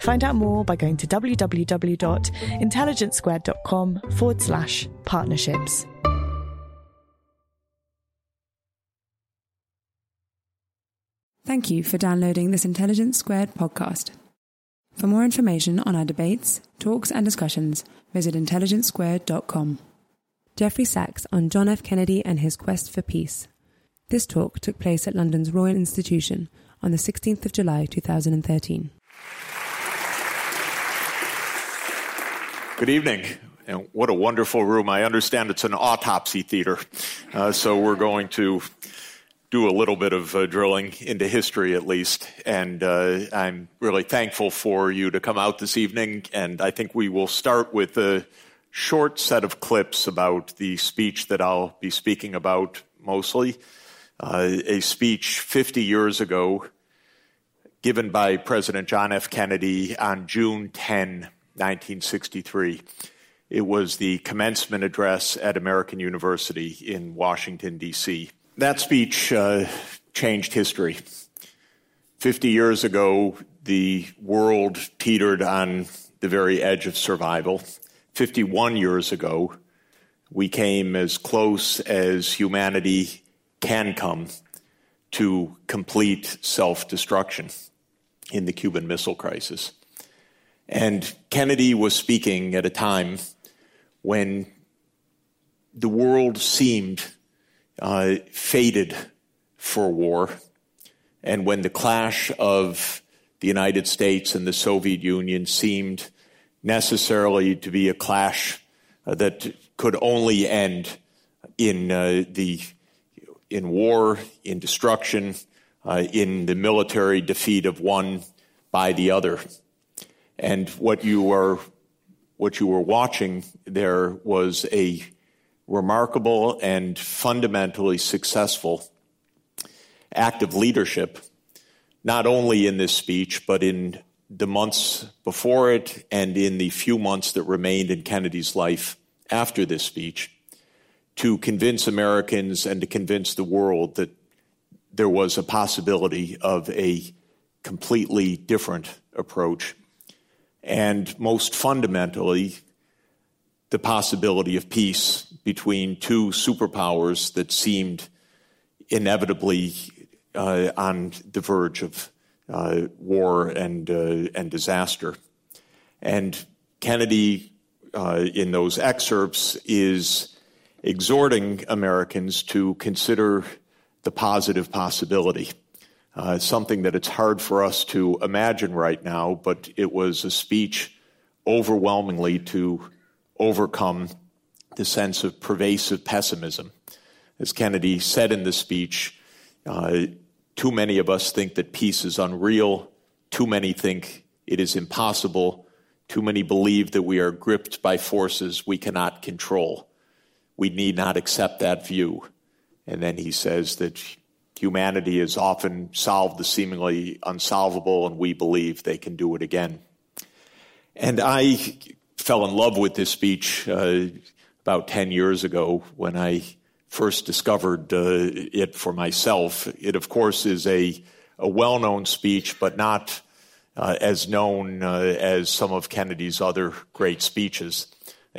Find out more by going to www.intelligencesquared.com forward slash partnerships. Thank you for downloading this Intelligence Squared podcast. For more information on our debates, talks, and discussions, visit intelligencesquared.com. Jeffrey Sachs on John F. Kennedy and his quest for peace. This talk took place at London's Royal Institution on the 16th of July 2013. Good evening. And what a wonderful room. I understand it's an autopsy theater. Uh, so we're going to do a little bit of uh, drilling into history at least. And uh, I'm really thankful for you to come out this evening. And I think we will start with a short set of clips about the speech that I'll be speaking about mostly. Uh, a speech 50 years ago given by President John F. Kennedy on June 10, 1963. It was the commencement address at American University in Washington, D.C. That speech uh, changed history. 50 years ago, the world teetered on the very edge of survival. 51 years ago, we came as close as humanity can come to complete self destruction in the Cuban Missile Crisis. And Kennedy was speaking at a time when the world seemed uh, fated for war, and when the clash of the United States and the Soviet Union seemed necessarily to be a clash uh, that could only end in uh, the in war, in destruction, uh, in the military defeat of one by the other. And what you are what you were watching there was a remarkable and fundamentally successful act of leadership, not only in this speech, but in the months before it and in the few months that remained in Kennedy's life after this speech, to convince Americans and to convince the world that there was a possibility of a completely different approach. And most fundamentally, the possibility of peace between two superpowers that seemed inevitably uh, on the verge of uh, war and uh, and disaster. And Kennedy, uh, in those excerpts, is exhorting Americans to consider the positive possibility. Uh, something that it's hard for us to imagine right now, but it was a speech overwhelmingly to overcome the sense of pervasive pessimism. As Kennedy said in the speech, uh, too many of us think that peace is unreal. Too many think it is impossible. Too many believe that we are gripped by forces we cannot control. We need not accept that view. And then he says that humanity has often solved the seemingly unsolvable, and we believe they can do it again. And I fell in love with this speech uh, about 10 years ago when I first discovered uh, it for myself. It, of course, is a, a well known speech, but not uh, as known uh, as some of Kennedy's other great speeches.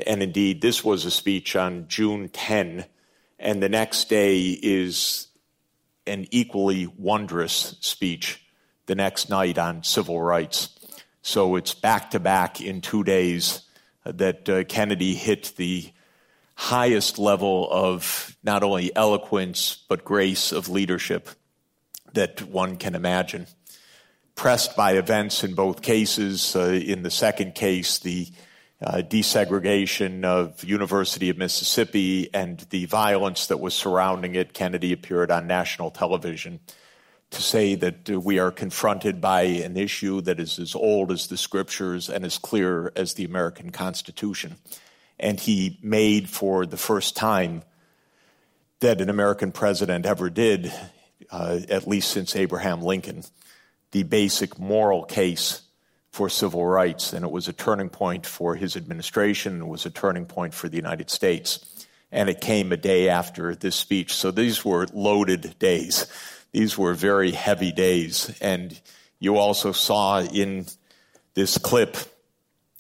And indeed, this was a speech on June 10, and the next day is an equally wondrous speech the next night on civil rights. So it's back to back in two days that uh, Kennedy hit the highest level of not only eloquence but grace of leadership that one can imagine. Pressed by events in both cases, uh, in the second case, the uh, desegregation of University of Mississippi and the violence that was surrounding it, Kennedy appeared on national television to say that uh, we are confronted by an issue that is as old as the scriptures and as clear as the American Constitution. And he made for the first time that an American president ever did, uh, at least since Abraham Lincoln, the basic moral case for civil rights, and it was a turning point for his administration. It was a turning point for the United States. And it came a day after this speech. So these were loaded days. These were very heavy days. And you also saw in this clip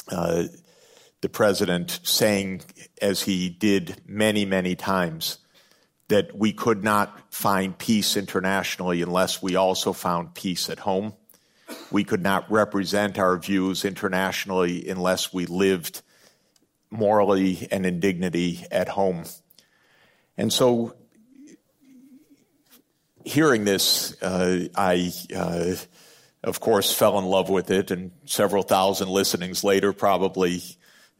uh, the president saying, as he did many, many times, that we could not find peace internationally unless we also found peace at home we could not represent our views internationally unless we lived morally and in dignity at home. And so, hearing this, uh, I, uh, of course, fell in love with it, and several thousand listenings later, probably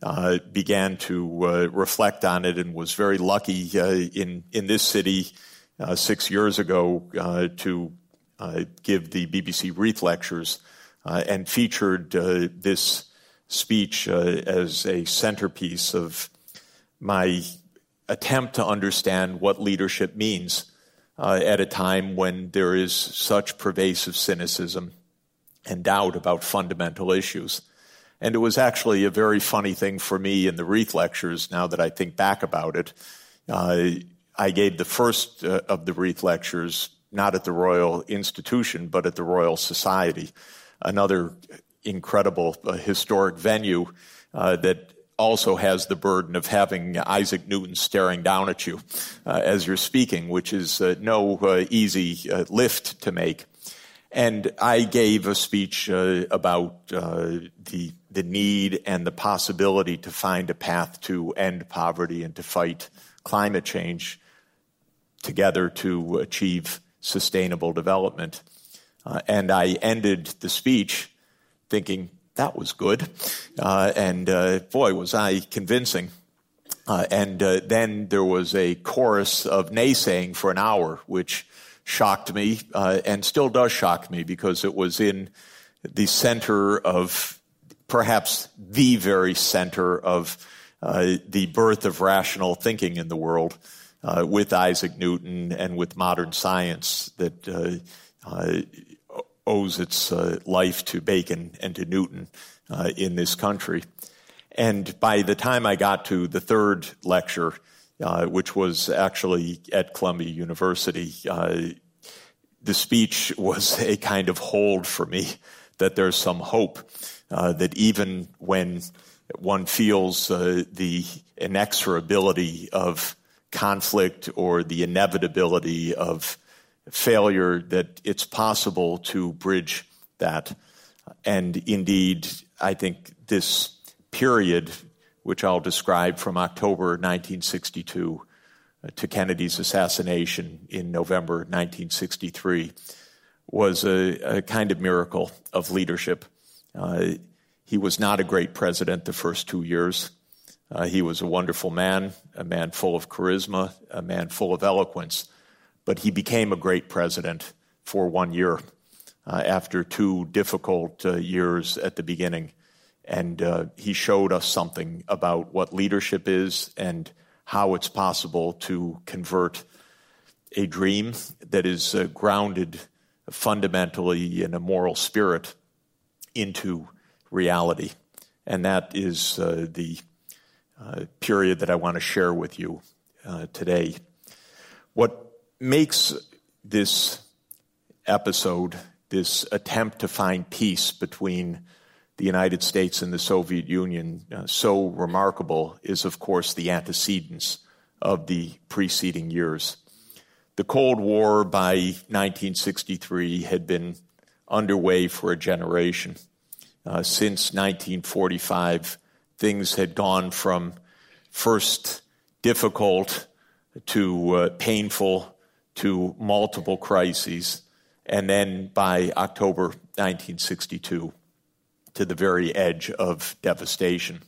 uh, began to uh, reflect on it, and was very lucky uh, in in this city uh, six years ago to give the BBC Reith lectures uh, and featured uh, this speech as a centerpiece of my attempt to understand what leadership means at a time when there is such pervasive cynicism and doubt about fundamental issues. And it was actually a very funny thing for me in the Reith lectures, now that I think back about it. Uh, I gave the first uh, of the Reith lectures not at the Royal Institution, but at the Royal Society, another incredible uh, historic venue uh, that also has the burden of having Isaac Newton staring down at you uh, as you're speaking, which is uh, no uh, easy uh, lift to make. And I gave a speech about the the need and the possibility to find a path to end poverty and to fight climate change together to achieve sustainable development. Uh, and I ended the speech thinking, that was good. Uh, and uh, boy, was I convincing. Uh, and uh, then there was a chorus of naysaying for an hour, which shocked me uh, and still does shock me because it was in the center of perhaps the very center of the birth of rational thinking in the world uh, with Isaac Newton and with modern science that uh, uh owes its uh, life to Bacon and to Newton uh, in this country. And by the time I got to the third lecture, which was actually at Columbia University, the speech was a kind of hold for me that there's some hope that even when one feels the inexorability of conflict or the inevitability of failure, that it's possible to bridge that. And indeed, I think this period, which I'll describe from October 1962 uh, to Kennedy's assassination in November 1963, was a, a kind of miracle of leadership. Uh, he was not a great president the first two years. Uh, he was a wonderful man, a man full of charisma, a man full of eloquence, but he became a great president for one year uh, after two difficult uh, years at the beginning. And uh, he showed us something about what leadership is and how it's possible to convert a dream that is uh, grounded fundamentally in a moral spirit into reality. And that is uh, the uh, period that I want to share with you uh, today. What makes this episode, this attempt to find peace between the United States and the Soviet Union uh, so remarkable is, of course, the antecedents of the preceding years. The Cold War by 1963 had been underway for a generation. Uh, since 1945, things had gone from first difficult to uh, painful to multiple crises, and then by October 1962 to the very edge of devastation.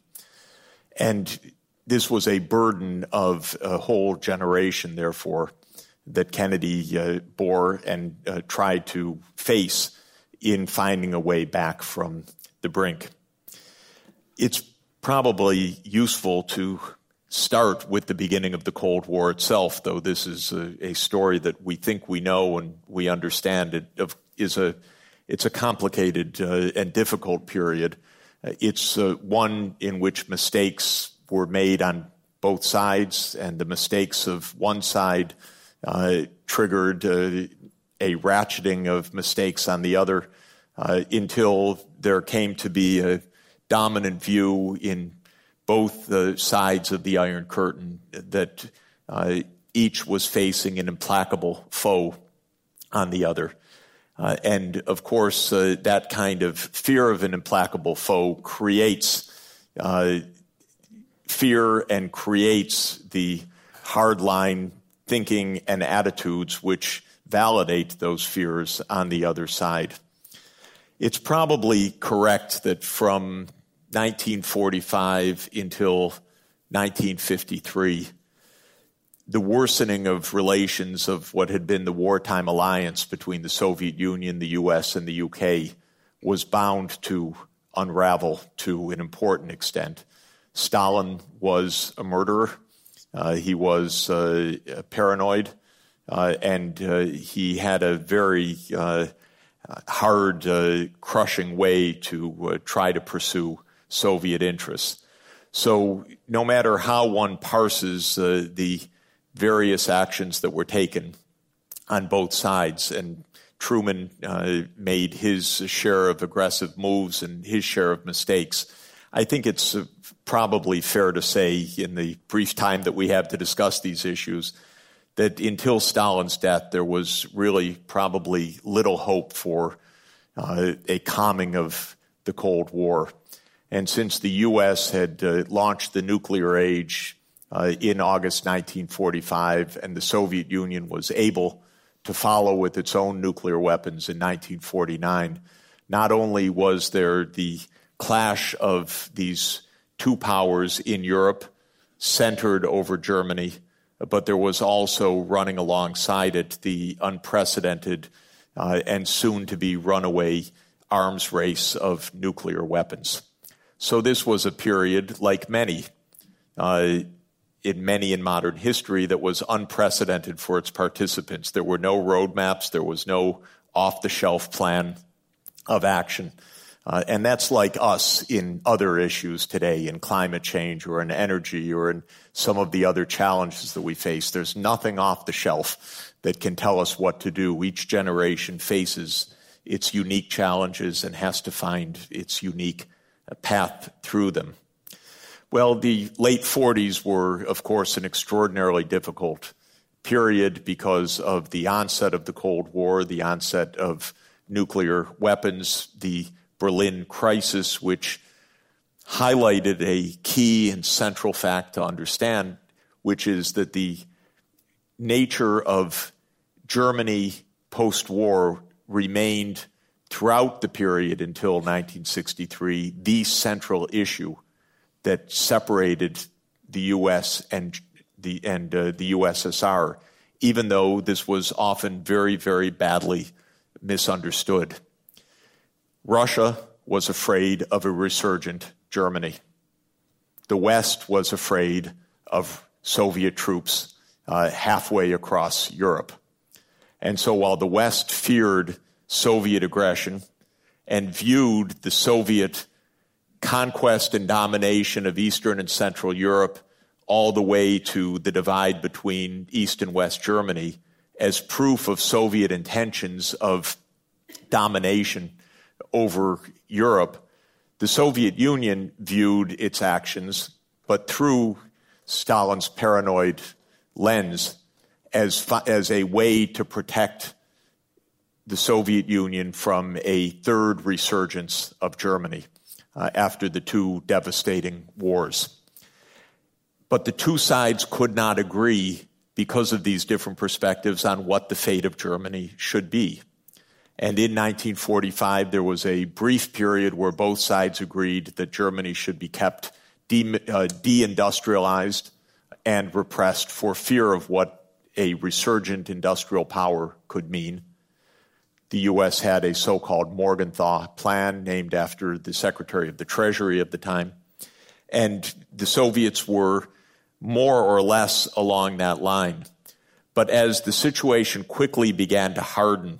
And this was a burden of a whole generation, therefore, that Kennedy uh, bore and uh, tried to face in finding a way back from the brink. It's probably useful to start with the beginning of the Cold War itself, though this is a, a story that we think we know and we understand. It of, is a it's a complicated uh, and difficult period. Uh, it's uh, one in which mistakes were made on both sides, and the mistakes of one side uh, triggered uh, a ratcheting of mistakes on the other uh, until there came to be a dominant view in both the sides of the Iron Curtain that uh, each was facing an implacable foe on the other. Uh, and of course, uh, that kind of fear of an implacable foe creates uh, fear and creates the hardline thinking and attitudes which validate those fears on the other side. It's probably correct that from 1945 until 1953, the worsening of relations of what had been the wartime alliance between the Soviet Union, the US, and the UK was bound to unravel to an important extent. Stalin was a murderer. Uh, he was uh, paranoid, uh, and uh, he had a very uh, hard, uh, crushing way to try to pursue Soviet interests. So, no matter how one parses uh, the various actions that were taken on both sides, and Truman uh, made his share of aggressive moves and his share of mistakes. I think it's uh, probably fair to say, in the brief time that we have to discuss these issues, that until Stalin's death, there was really probably little hope for uh, a calming of the Cold War. And since the U.S. had uh, launched the nuclear age uh, in August 1945, and the Soviet Union was able to follow with its own nuclear weapons in 1949, not only was there the clash of these two powers in Europe centered over Germany, but there was also running alongside it the unprecedented uh, and soon to be runaway arms race of nuclear weapons. So this was a period, like many, uh, in many in modern history, that was unprecedented for its participants. There were no roadmaps, there was no off the shelf plan of action. Uh, and that's like us in other issues today, in climate change or in energy or in some of the other challenges that we face. There's nothing off the shelf that can tell us what to do. Each generation faces its unique challenges and has to find its unique uh, path through them. Well, the late 40s were, of course, an extraordinarily difficult period because of the onset of the Cold War, the onset of nuclear weapons, the Berlin crisis, which highlighted a key and central fact to understand, which is that the nature of Germany post war remained throughout the period until 1963 the central issue that separated the U.S. and the and uh, the USSR, even though this was often very very badly misunderstood. Russia was afraid of a resurgent Germany. The West was afraid of Soviet troops uh, halfway across Europe. And so while the West feared Soviet aggression and viewed the Soviet conquest and domination of Eastern and Central Europe all the way to the divide between East and West Germany as proof of Soviet intentions of domination over Europe, the Soviet Union viewed its actions, but through Stalin's paranoid lens, as, as a way to protect the Soviet Union from a third resurgence of Germany. uh, after the two devastating wars. But the two sides could not agree because of these different perspectives on what the fate of Germany should be. And in 1945, there was a brief period where both sides agreed that Germany should be kept de- uh, deindustrialized and repressed for fear of what a resurgent industrial power could mean. The U.S. had a so called Morgenthau plan named after the Secretary of the Treasury of the time. And the Soviets were more or less along that line. But as the situation quickly began to harden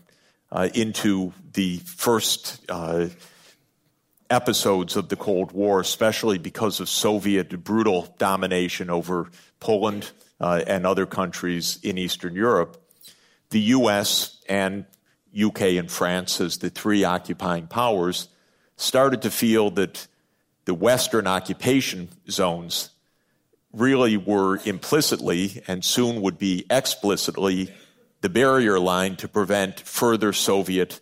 uh, into the first uh, episodes of the Cold War, especially because of Soviet brutal domination over Poland uh, and other countries in Eastern Europe, the U.S. and UK and France, as the three occupying powers, started to feel that the Western occupation zones really were implicitly and soon would be explicitly the barrier line to prevent further Soviet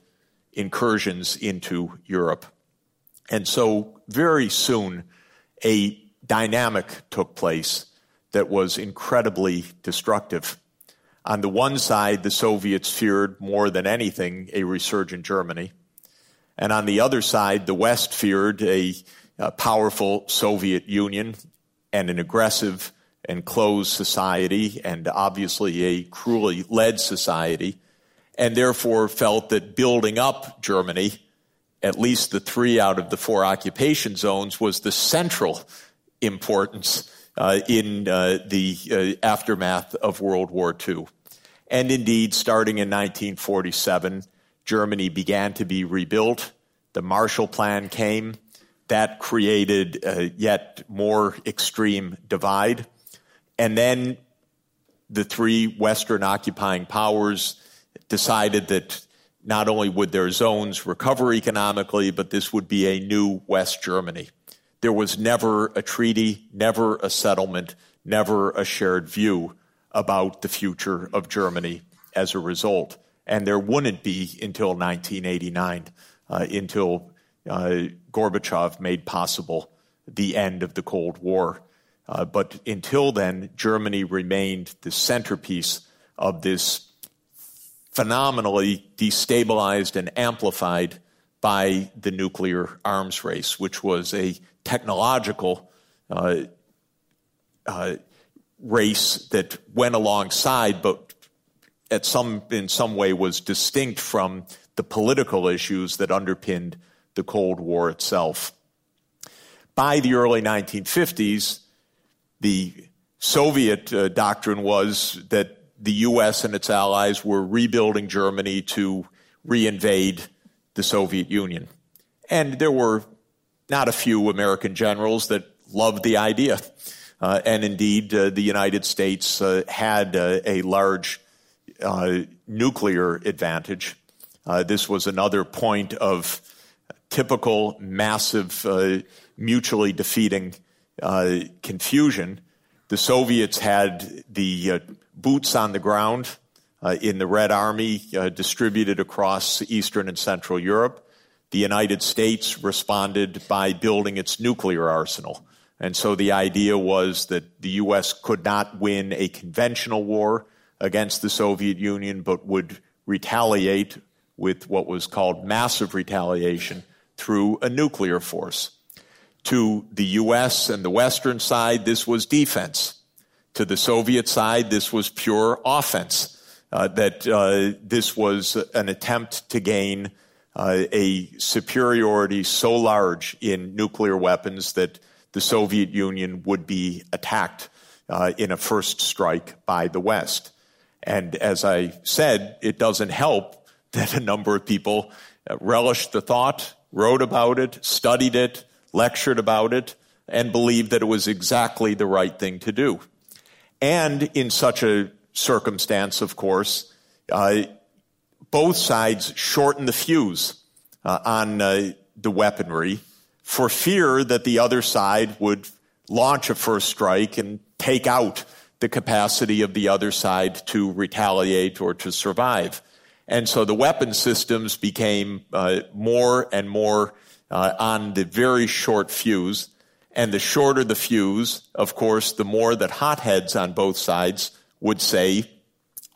incursions into Europe. And so, very soon, a dynamic took place that was incredibly destructive. On the one side, the Soviets feared more than anything a resurgent Germany. And on the other side, the West feared a, a powerful Soviet Union and an aggressive and closed society, and obviously a cruelly led society, and therefore felt that building up Germany, at least the three out of the four occupation zones, was the central importance in uh, the uh, aftermath of World War II. And indeed, starting in 1947, Germany began to be rebuilt. The Marshall Plan came that created a yet more extreme divide. And then the three Western occupying powers decided that not only would their zones recover economically, but this would be a new West Germany. There was never a treaty, never a settlement, never a shared view about the future of Germany as a result. And there wouldn't be until 1989, uh, until uh, Gorbachev made possible the end of the Cold War. Uh, but until then, Germany remained the centerpiece of this phenomenally destabilized and amplified by the nuclear arms race, which was a technological uh, uh, race that went alongside, but at some in some way was distinct from the political issues that underpinned the Cold War itself. By the early 1950s, the Soviet uh, doctrine was that the U.S. and its allies were rebuilding Germany to reinvade the Soviet Union. And there were not a few American generals that loved the idea. Uh, and indeed, uh, the United States uh, had uh, a large uh, nuclear advantage. this was another point of typical massive, uh, mutually defeating uh, confusion. The Soviets had the uh, boots on the ground uh, in the Red Army uh, distributed across Eastern and Central Europe. The United States responded by building its nuclear arsenal. And so the idea was that the U.S. could not win a conventional war against the Soviet Union, but would retaliate with what was called massive retaliation through a nuclear force. To the US and the Western side, this was defense. To the Soviet side, this was pure offense. Uh, that uh, this was an attempt to gain uh, a superiority so large in nuclear weapons that the Soviet Union would be attacked uh, in a first strike by the West. And as I said, it doesn't help that a number of people uh, relished the thought wrote about it, studied it, lectured about it, and believed that it was exactly the right thing to do. And in such a circumstance, of course, uh, both sides shorten the fuse uh, on uh, the weaponry for fear that the other side would launch a first strike and take out the capacity of the other side to retaliate or to survive. And so the weapon systems became uh, more and more uh, on the very short fuse. And the shorter the fuse, of course, the more that hotheads on both sides would say,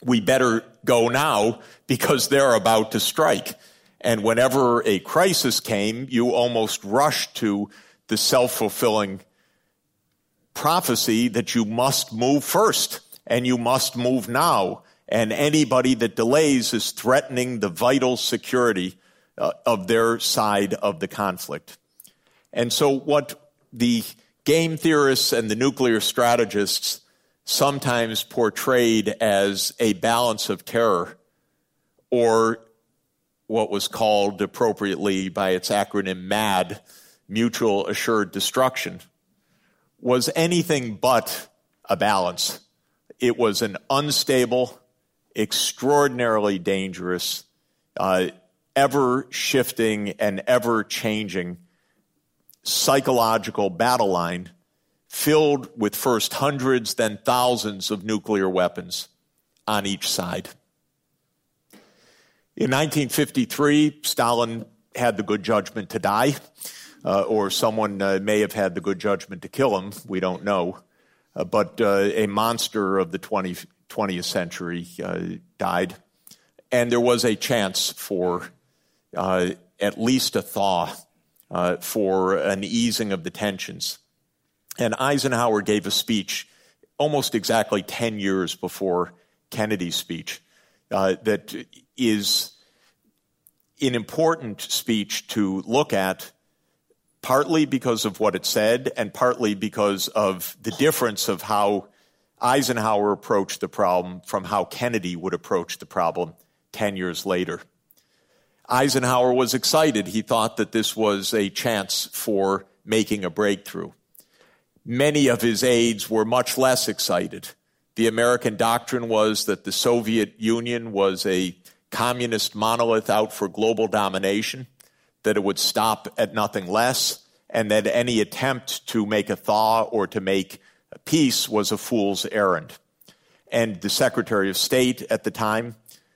we better go now because they're about to strike. And whenever a crisis came, you almost rushed to the self fulfilling prophecy that you must move first and you must move now. And anybody that delays is threatening the vital security uh, of their side of the conflict. And so, what the game theorists and the nuclear strategists sometimes portrayed as a balance of terror, or what was called appropriately by its acronym MAD, mutual assured destruction, was anything but a balance. It was an unstable, extraordinarily dangerous, uh, ever shifting and ever changing psychological battle line filled with first hundreds, then thousands of nuclear weapons on each side. In 1953, Stalin had the good judgment to die, uh, or someone uh, may have had the good judgment to kill him. We don't know. Uh, but uh, a monster of the 20, 20th century uh, died. And there was a chance for uh, at least a thaw, for an easing of the tensions. And Eisenhower gave a speech almost exactly 10 years before Kennedy's speech uh, that is an important speech to look at partly because of what it said and partly because of the difference of how Eisenhower approached the problem from how Kennedy would approach the problem 10 years later. Eisenhower was excited. He thought that this was a chance for making a breakthrough. Many of his aides were much less excited. The American doctrine was that the Soviet Union was a communist monolith out for global domination that it would stop at nothing less, and that any attempt to make a thaw or to make peace was a fool's errand. And the Secretary of State at the time,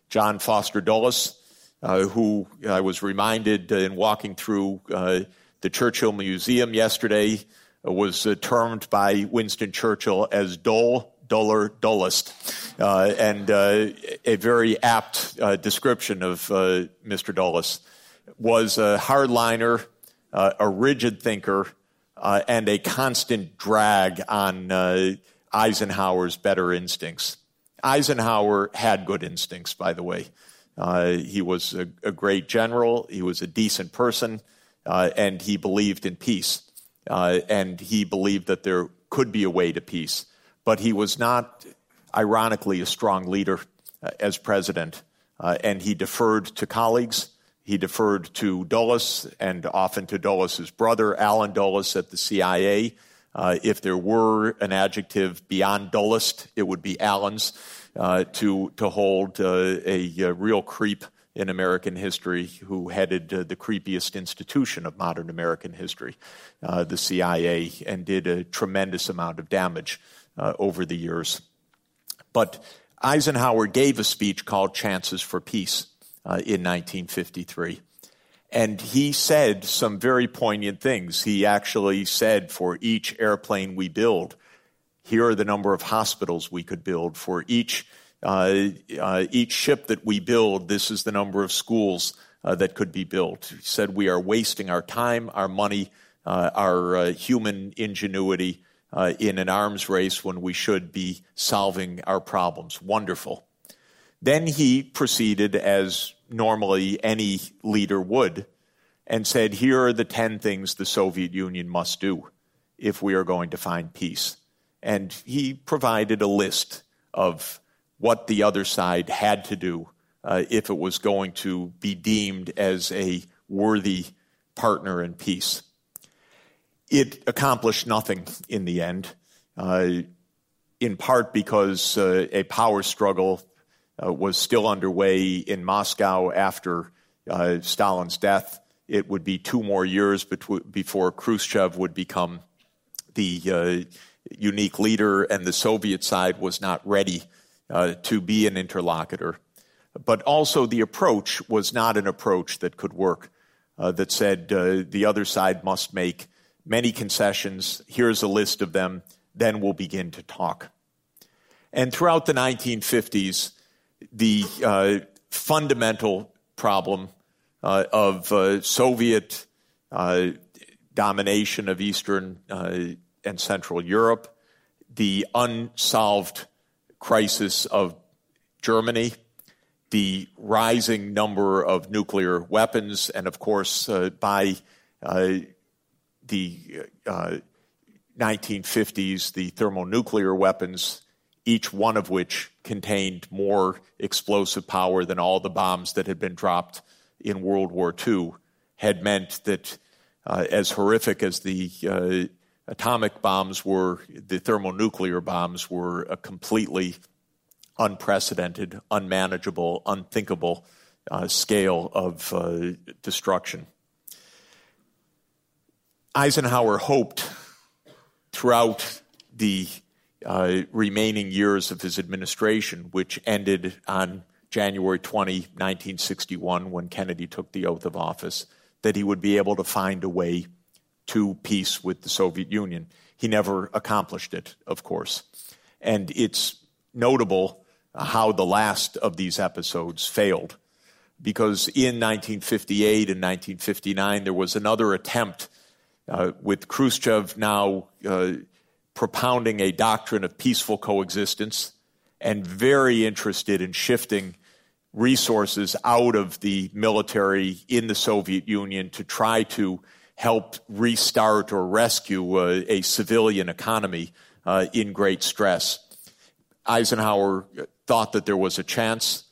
John Foster Dulles, uh, who I was reminded in walking through uh, the Churchill Museum yesterday, was uh, termed by Winston Churchill as dull, duller, dullest, uh, and uh, a very apt description of Mr. Dulles was a hardliner, uh, a rigid thinker, uh, and a constant drag on uh, Eisenhower's better instincts. Eisenhower had good instincts, by the way. Uh, he was a, a, great general, he was a decent person, uh, and he believed in peace. Uh, and he believed that there could be a way to peace. But he was not, ironically, a strong leader as president, and he deferred to colleagues he deferred to Dulles and often to Dulles's brother, Allen Dulles, at the CIA. Uh, if there were an adjective beyond dullest, it would be Allen's uh, to, to hold uh, a, a, real creep in American history who headed uh, the creepiest institution of modern American history, uh, the CIA, and did a tremendous amount of damage uh, over the years. But Eisenhower gave a speech called Chances for Peace uh, in 1953. And he said some very poignant things. He actually said, for each airplane we build, here are the number of hospitals we could build. For each, each ship that we build, this is the number of schools uh, that could be built. He said, we are wasting our time, our money, uh, our uh, human ingenuity in an arms race when we should be solving our problems. Wonderful. Then he proceeded, as normally any leader would, and said, Here are the 10 things the Soviet Union must do if we are going to find peace. And he provided a list of what the other side had to do uh, if it was going to be deemed as a worthy partner in peace. It accomplished nothing in the end, uh, in part because uh, a power struggle uh, was still underway in Moscow after uh, Stalin's death. It would be two more years betw- before Khrushchev would become the uh, unique leader, and the Soviet side was not ready uh, to be an interlocutor. But also, the approach was not an approach that could work. uh, that said uh, the other side must make many concessions. Here's a list of them. Then we'll begin to talk. And throughout the 1950s, the uh, fundamental problem uh, of Soviet domination of Eastern and Central Europe, the unsolved crisis of Germany, the rising number of nuclear weapons, and of course, uh, by uh, the uh, 1950s, the thermonuclear weapons, each one of which contained more explosive power than all the bombs that had been dropped in World War II, had meant that uh, as horrific as the uh, atomic bombs were, the thermonuclear bombs were a completely unprecedented, unmanageable, unthinkable uh, scale of uh, destruction. Eisenhower hoped throughout the uh, remaining years of his administration, which ended on January 20, 1961, when Kennedy took the oath of office, that he would be able to find a way to peace with the Soviet Union. He never accomplished it, of course. And it's notable how the last of these episodes failed. Because in 1958 and 1959, there was another attempt uh, with Khrushchev now uh, propounding a doctrine of peaceful coexistence and very interested in shifting resources out of the military in the Soviet Union to try to help restart or rescue a civilian economy uh, in great stress. Eisenhower thought that there was a chance.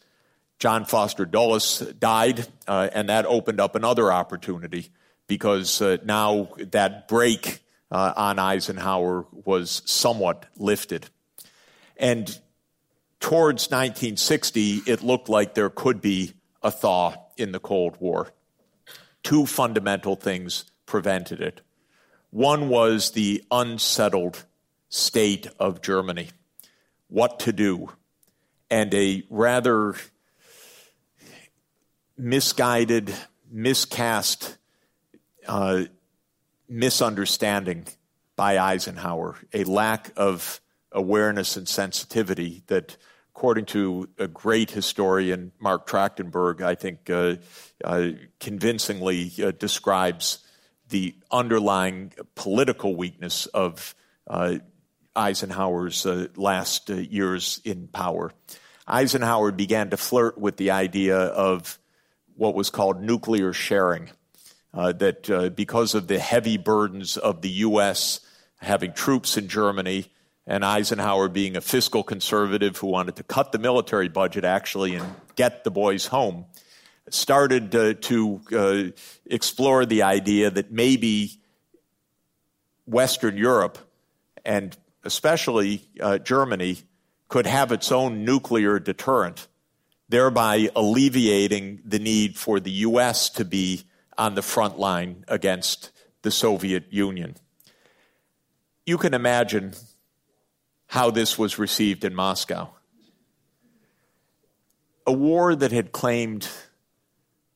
John Foster Dulles died, uh, and that opened up another opportunity because uh, now that break uh, on Eisenhower was somewhat lifted. And towards 1960, it looked like there could be a thaw in the Cold War. Two fundamental things prevented it. One was the unsettled state of Germany, what to do, and a rather misguided, miscast uh, misunderstanding by Eisenhower, a lack of awareness and sensitivity that, according to a great historian, Marc Trachtenberg, I think uh, uh, convincingly uh, describes the underlying political weakness of uh, Eisenhower's uh, last uh, years in power. Eisenhower began to flirt with the idea of what was called nuclear sharing. Uh, that uh, because of the heavy burdens of the U.S. having troops in Germany and Eisenhower being a fiscal conservative who wanted to cut the military budget actually and get the boys home, started to uh, explore the idea that maybe Western Europe and especially uh, Germany could have its own nuclear deterrent, thereby alleviating the need for the U.S. to be on the front line against the Soviet Union. You can imagine how this was received in Moscow. A war that had claimed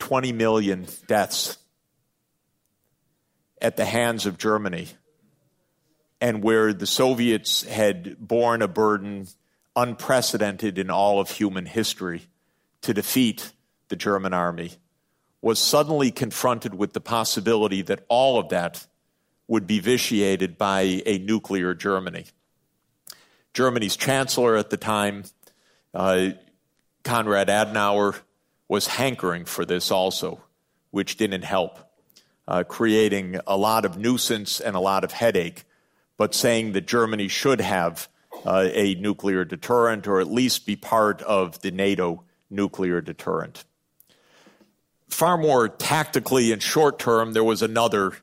20 million deaths at the hands of Germany, and where the Soviets had borne a burden unprecedented in all of human history to defeat the German army, was suddenly confronted with the possibility that all of that would be vitiated by a nuclear Germany. Germany's chancellor at the time, uh, Konrad Adenauer, was hankering for this also, which didn't help, uh, creating a lot of nuisance and a lot of headache, but saying that Germany should have uh, a nuclear deterrent or at least be part of the NATO nuclear deterrent. Far more tactically and short term, there was another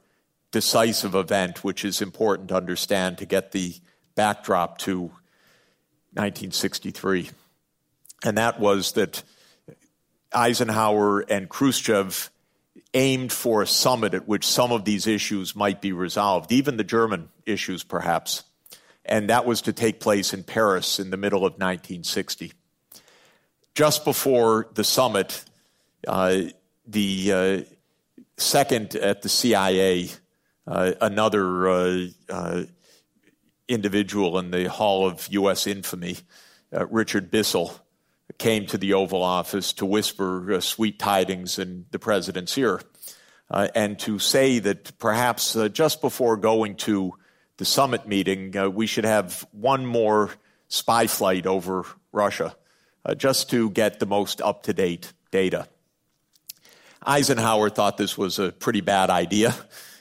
decisive event which is important to understand to get the backdrop to 1963. And that was that Eisenhower and Khrushchev aimed for a summit at which some of these issues might be resolved, even the German issues, perhaps. And that was to take place in Paris in the middle of 1960. Just before the summit, uh, the uh, second, at the CIA, uh, another uh, uh, individual in the Hall of U.S. Infamy, uh, Richard Bissell, came to the Oval Office to whisper uh, sweet tidings in the president's ear. Uh, and to say that perhaps just before going to the summit meeting, we should have one more spy flight over Russia just to get the most up to date data. Eisenhower thought this was a pretty bad idea,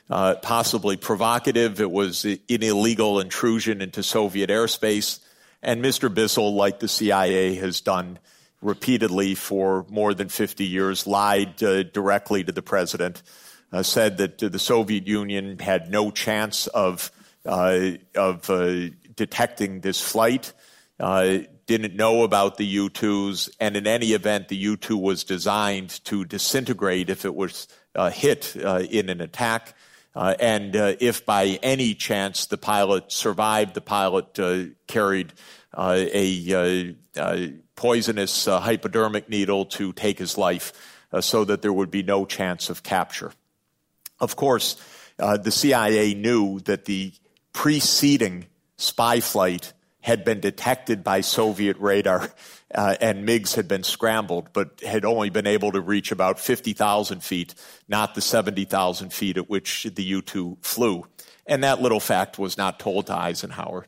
uh, possibly provocative. It was an illegal intrusion into Soviet airspace. And Mr. Bissell, like the CIA has done repeatedly for more than 50 years, lied uh, directly to the president, uh, said that the Soviet Union had no chance of, uh, of uh, detecting this flight. Uh, didn't know about the U 2s, and in any event, the U 2 was designed to disintegrate if it was uh, hit in an attack. Uh, and uh, if by any chance the pilot survived, the pilot uh, carried uh, a, a, poisonous hypodermic needle to take his life so that there would be no chance of capture. Of course, the CIA knew that the preceding spy flight had been detected by Soviet radar uh, and MiGs had been scrambled, but had only been able to reach about 50,000 feet, not the 70,000 feet at which the U 2 flew. And that little fact was not told to Eisenhower.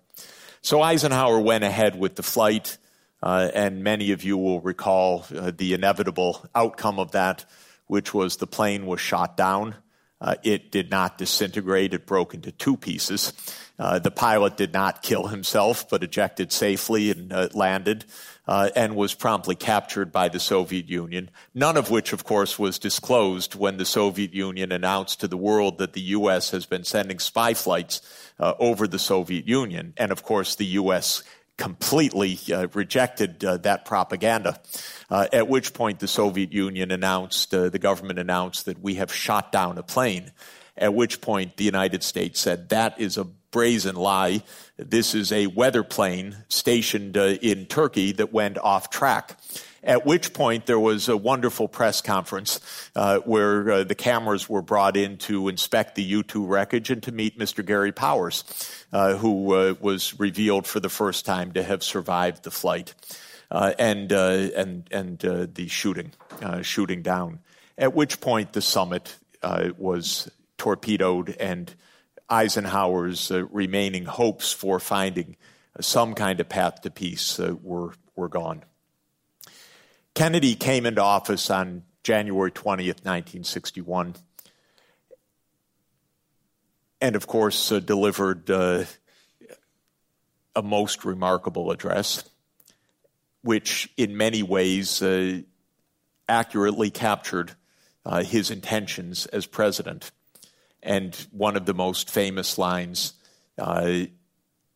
So Eisenhower went ahead with the flight, uh, and many of you will recall uh, the inevitable outcome of that, which was the plane was shot down. Uh, it did not disintegrate, it broke into two pieces. Uh, the pilot did not kill himself, but ejected safely and uh, landed. Uh, and was promptly captured by the Soviet Union. None of which, of course, was disclosed when the Soviet Union announced to the world that the U.S. has been sending spy flights uh, over the Soviet Union. And of course, the U.S. completely uh, rejected uh, that propaganda. at which point, the Soviet Union announced, the government announced that we have shot down a plane. At which point, the United States said that is a brazen lie. This is a weather plane stationed uh, in Turkey that went off track. At which point there was a wonderful press conference uh, where uh, the cameras were brought in to inspect the U 2 wreckage and to meet Mr. Gary Powers, uh, who uh, was revealed for the first time to have survived the flight uh, and, and, and the shooting, shooting down. At which point the summit was torpedoed and Eisenhower's uh, remaining hopes for finding some kind of path to peace uh, were, were gone. Kennedy came into office on January 20th, 1961, and of course uh, delivered uh, a most remarkable address, which in many ways uh, accurately captured uh, his intentions as president. And one of the most famous lines, uh,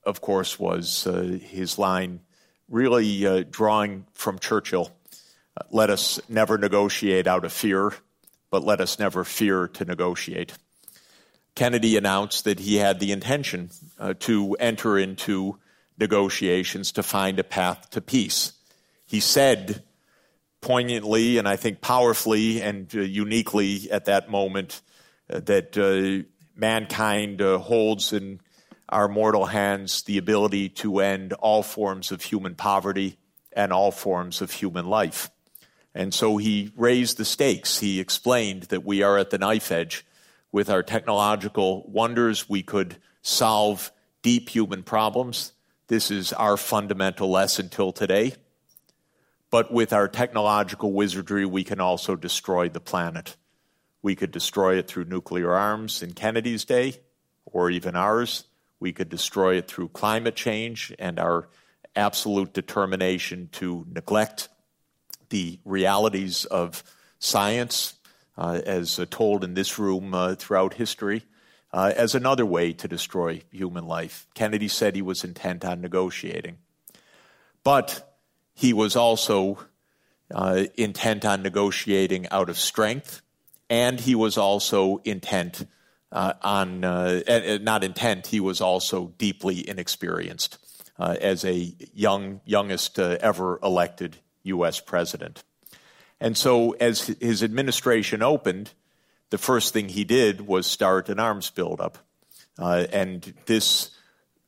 of course, was uh, his line really drawing from Churchill let us never negotiate out of fear, but let us never fear to negotiate. Kennedy announced that he had the intention uh, to enter into negotiations to find a path to peace. He said poignantly and I think powerfully and uh, uniquely at that moment uh, that uh, mankind uh, holds in our mortal hands the ability to end all forms of human poverty and all forms of human life. And so he raised the stakes. He explained that we are at the knife edge. With our technological wonders, we could solve deep human problems. This is our fundamental lesson till today. But with our technological wizardry, we can also destroy the planet. We could destroy it through nuclear arms in Kennedy's day, or even ours. We could destroy it through climate change and our absolute determination to neglect the realities of science, uh, as uh, told in this room uh, throughout history, uh, as another way to destroy human life. Kennedy said he was intent on negotiating. But he was also uh, intent on negotiating out of strength and he was also intent uh, on, not intent, he was also deeply inexperienced as a young, youngest ever elected U.S. president. And so, as his administration opened, the first thing he did was start an arms buildup. Uh, and this,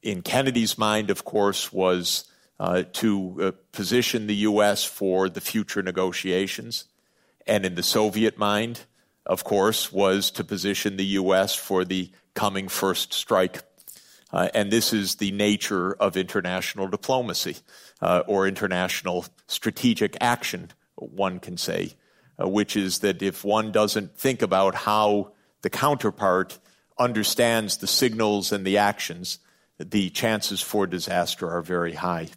in Kennedy's mind, of course, was uh, to uh, position the U.S. for the future negotiations. And in the Soviet mind, of course, was to position the U.S. for the coming first strike. Uh, and this is the nature of international diplomacy uh, or international strategic action, one can say, uh, which is that if one doesn't think about how the counterpart understands the signals and the actions, the chances for disaster are very high.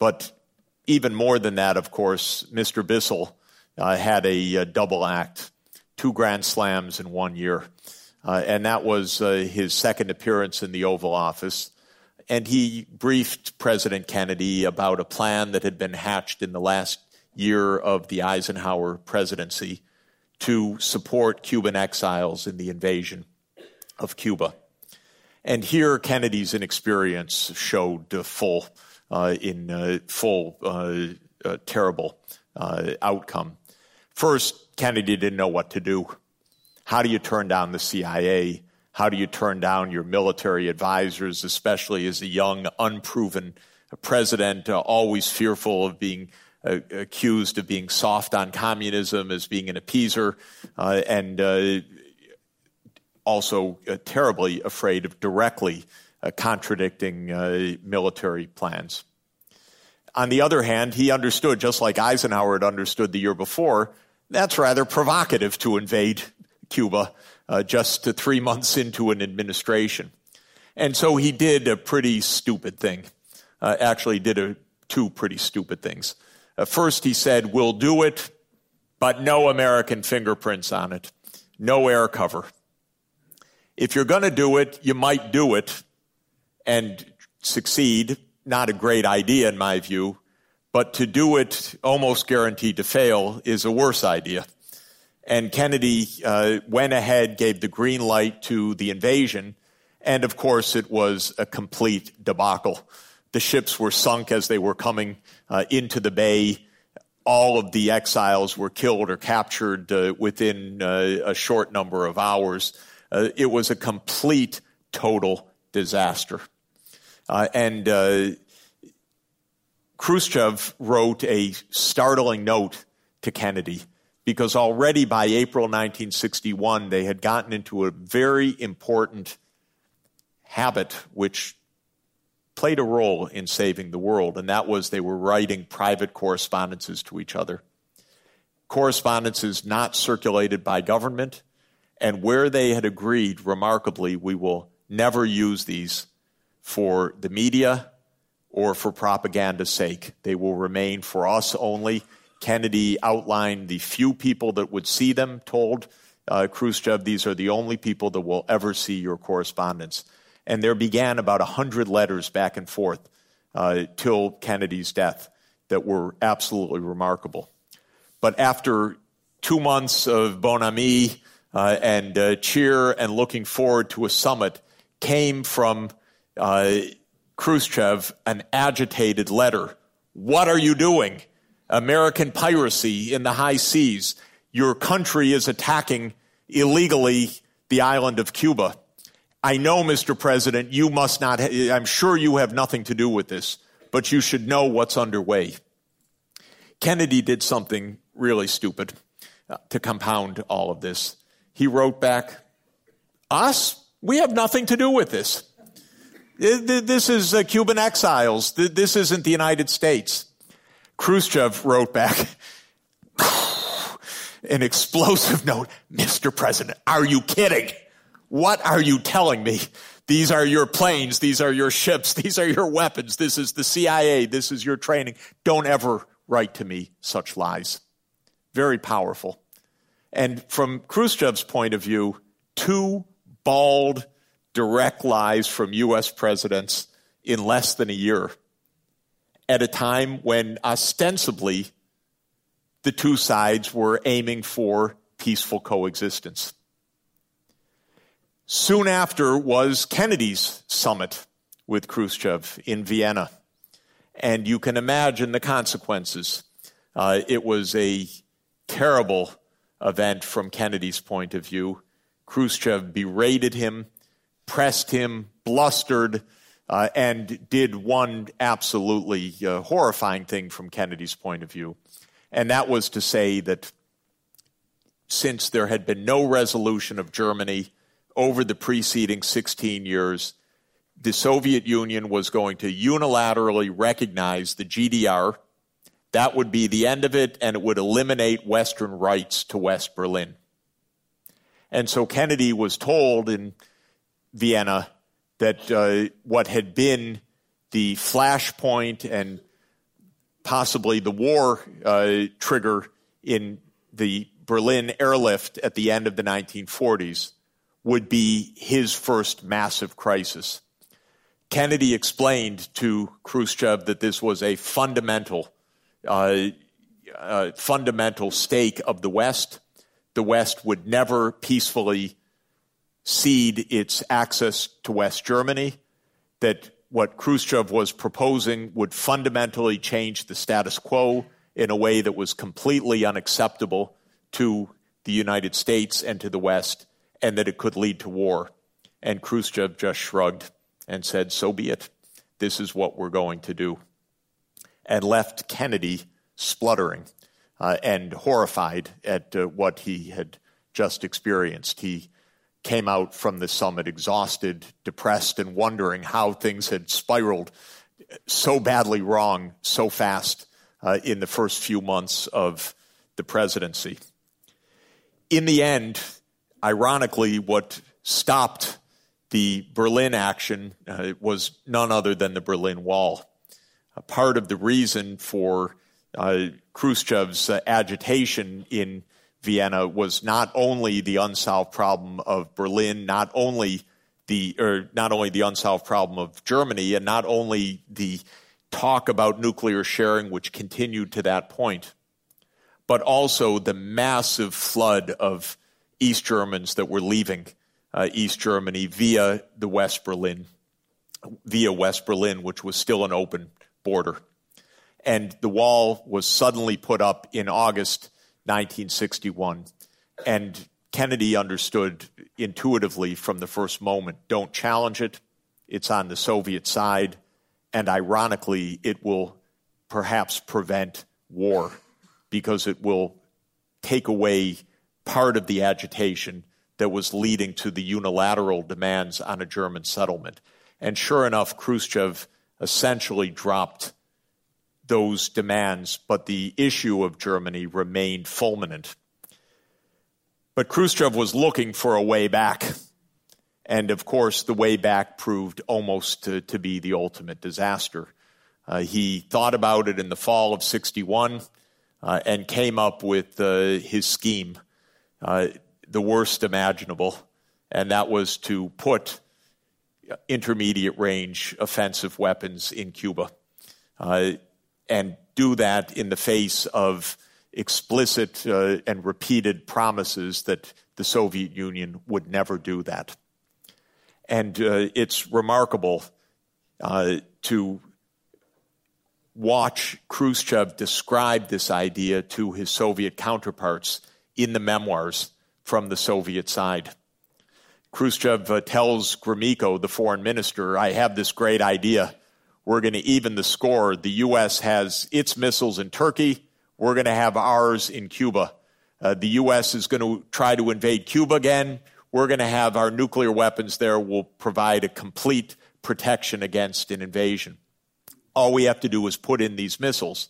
But even more than that, of course, Mr. Bissell uh, had a, a, double act, two Grand Slams in one year. Uh, and that was uh, his second appearance in the Oval Office. And he briefed President Kennedy about a plan that had been hatched in the last year of the Eisenhower presidency to support Cuban exiles in the invasion of Cuba. And here, Kennedy's inexperience showed full uh, in uh, full uh, uh terrible uh, outcome. First, Kennedy didn't know what to do. How do you turn down the CIA? How do you turn down your military advisors, especially as a young, unproven president, uh, always fearful of being uh, accused of being soft on communism, as being an appeaser, uh, and uh, also uh, terribly afraid of directly uh, contradicting military plans. On the other hand, he understood, just like Eisenhower had understood the year before, that's rather provocative to invade Cuba uh, just three months into an administration. And so he did a pretty stupid thing. Uh, actually, did a, two pretty stupid things. Uh, first, he said, We'll do it, but no American fingerprints on it, no air cover. If you're going to do it, you might do it and succeed. Not a great idea, in my view, but to do it almost guaranteed to fail is a worse idea. And Kennedy uh, went ahead, gave the green light to the invasion, and of course, it was a complete debacle. The ships were sunk as they were coming uh, into the bay. All of the exiles were killed or captured uh, within uh, a short number of hours. Uh, it was a complete, total disaster. Uh, and Khrushchev wrote a startling note to Kennedy because already by April 1961, they had gotten into a very important habit which played a role in saving the world, and that was they were writing private correspondences to each other. Correspondences not circulated by government, and where they had agreed, remarkably, we will never use these for the media or for propaganda's sake. They will remain for us only Kennedy outlined the few people that would see them, told uh, Khrushchev, these are the only people that will ever see your correspondence. And there began about 100 letters back and forth uh, till Kennedy's death that were absolutely remarkable. But after two months of bon ami uh, and uh, cheer and looking forward to a summit, came from uh, Khrushchev an agitated letter. What are you doing? American piracy in the high seas. Your country is attacking illegally the island of Cuba. I know, Mr. President, you must not, I'm sure you have nothing to do with this, but you should know what's underway. Kennedy did something really stupid uh, to compound all of this. He wrote back, Us? We have nothing to do with this. This is uh, Cuban exiles. This isn't the United States. Khrushchev wrote back an explosive note Mr. President, are you kidding? What are you telling me? These are your planes. These are your ships. These are your weapons. This is the CIA. This is your training. Don't ever write to me such lies. Very powerful. And from Khrushchev's point of view, two bald, direct lies from U.S. presidents in less than a year at a time when ostensibly the two sides were aiming for peaceful coexistence. Soon after was Kennedy's summit with Khrushchev in Vienna. And you can imagine the consequences. Uh, it was a terrible event from Kennedy's point of view. Khrushchev berated him, pressed him, blustered, uh, and did one absolutely uh, horrifying thing from Kennedy's point of view. And that was to say that since there had been no resolution of Germany over the preceding 16 years, the Soviet Union was going to unilaterally recognize the GDR. That would be the end of it, and it would eliminate Western rights to West Berlin. And so Kennedy was told in Vienna that uh, what had been the flashpoint and possibly the war uh, trigger in the Berlin airlift at the end of the 1940s would be his first massive crisis. Kennedy explained to Khrushchev that this was a fundamental, uh, uh, fundamental stake of the West. The West would never peacefully cede its access to West Germany. That what Khrushchev was proposing would fundamentally change the status quo in a way that was completely unacceptable to the United States and to the West, and that it could lead to war. And Khrushchev just shrugged and said, So be it. This is what we're going to do. And left Kennedy spluttering uh, and horrified at uh, what he had just experienced. He came out from the summit exhausted, depressed, and wondering how things had spiraled so badly wrong so fast uh, in the first few months of the presidency. In the end, ironically, what stopped the Berlin action uh, was none other than the Berlin Wall. A part of the reason for uh, Khrushchev's uh, agitation in Vienna was not only the unsolved problem of Berlin, not only the or not only the unsolved problem of Germany, and not only the talk about nuclear sharing, which continued to that point, but also the massive flood of East Germans that were leaving uh, East Germany via the West Berlin, via West Berlin, which was still an open border. And the wall was suddenly put up in August 1961. And Kennedy understood intuitively from the first moment don't challenge it. It's on the Soviet side. And ironically, it will perhaps prevent war because it will take away part of the agitation that was leading to the unilateral demands on a German settlement. And sure enough, Khrushchev essentially dropped those demands, but the issue of Germany remained fulminant. But Khrushchev was looking for a way back. And of course, the way back proved almost to, to be the ultimate disaster. Uh, he thought about it in the fall of 61 uh, and came up with uh, his scheme, uh, the worst imaginable, and that was to put intermediate range offensive weapons in Cuba. And do that in the face of explicit uh, and repeated promises that the Soviet Union would never do that. And uh, it's remarkable uh, to watch Khrushchev describe this idea to his Soviet counterparts in the memoirs from the Soviet side. Khrushchev uh, tells Gromyko, the foreign minister, I have this great idea we're going to even the score. The U.S. has its missiles in Turkey. We're going to have ours in Cuba. Uh, the U.S. is going to try to invade Cuba again. We're going to have our nuclear weapons there will provide a complete protection against an invasion. All we have to do is put in these missiles.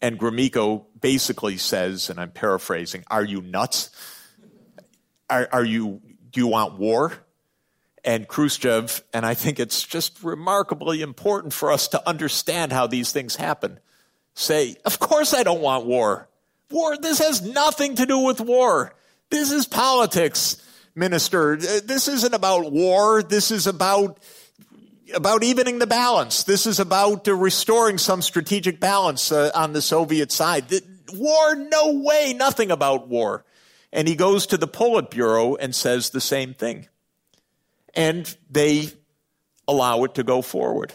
And Gromyko basically says, and I'm paraphrasing, are you nuts? Are, are you, do you want war? And Khrushchev, and I think it's just remarkably important for us to understand how these things happen. Say, of course I don't want war. War, this has nothing to do with war. This is politics, minister. This isn't about war. This is about, about evening the balance. This is about uh, restoring some strategic balance uh, on the Soviet side. The, war, no way, nothing about war. And he goes to the Politburo and says the same thing and they allow it to go forward.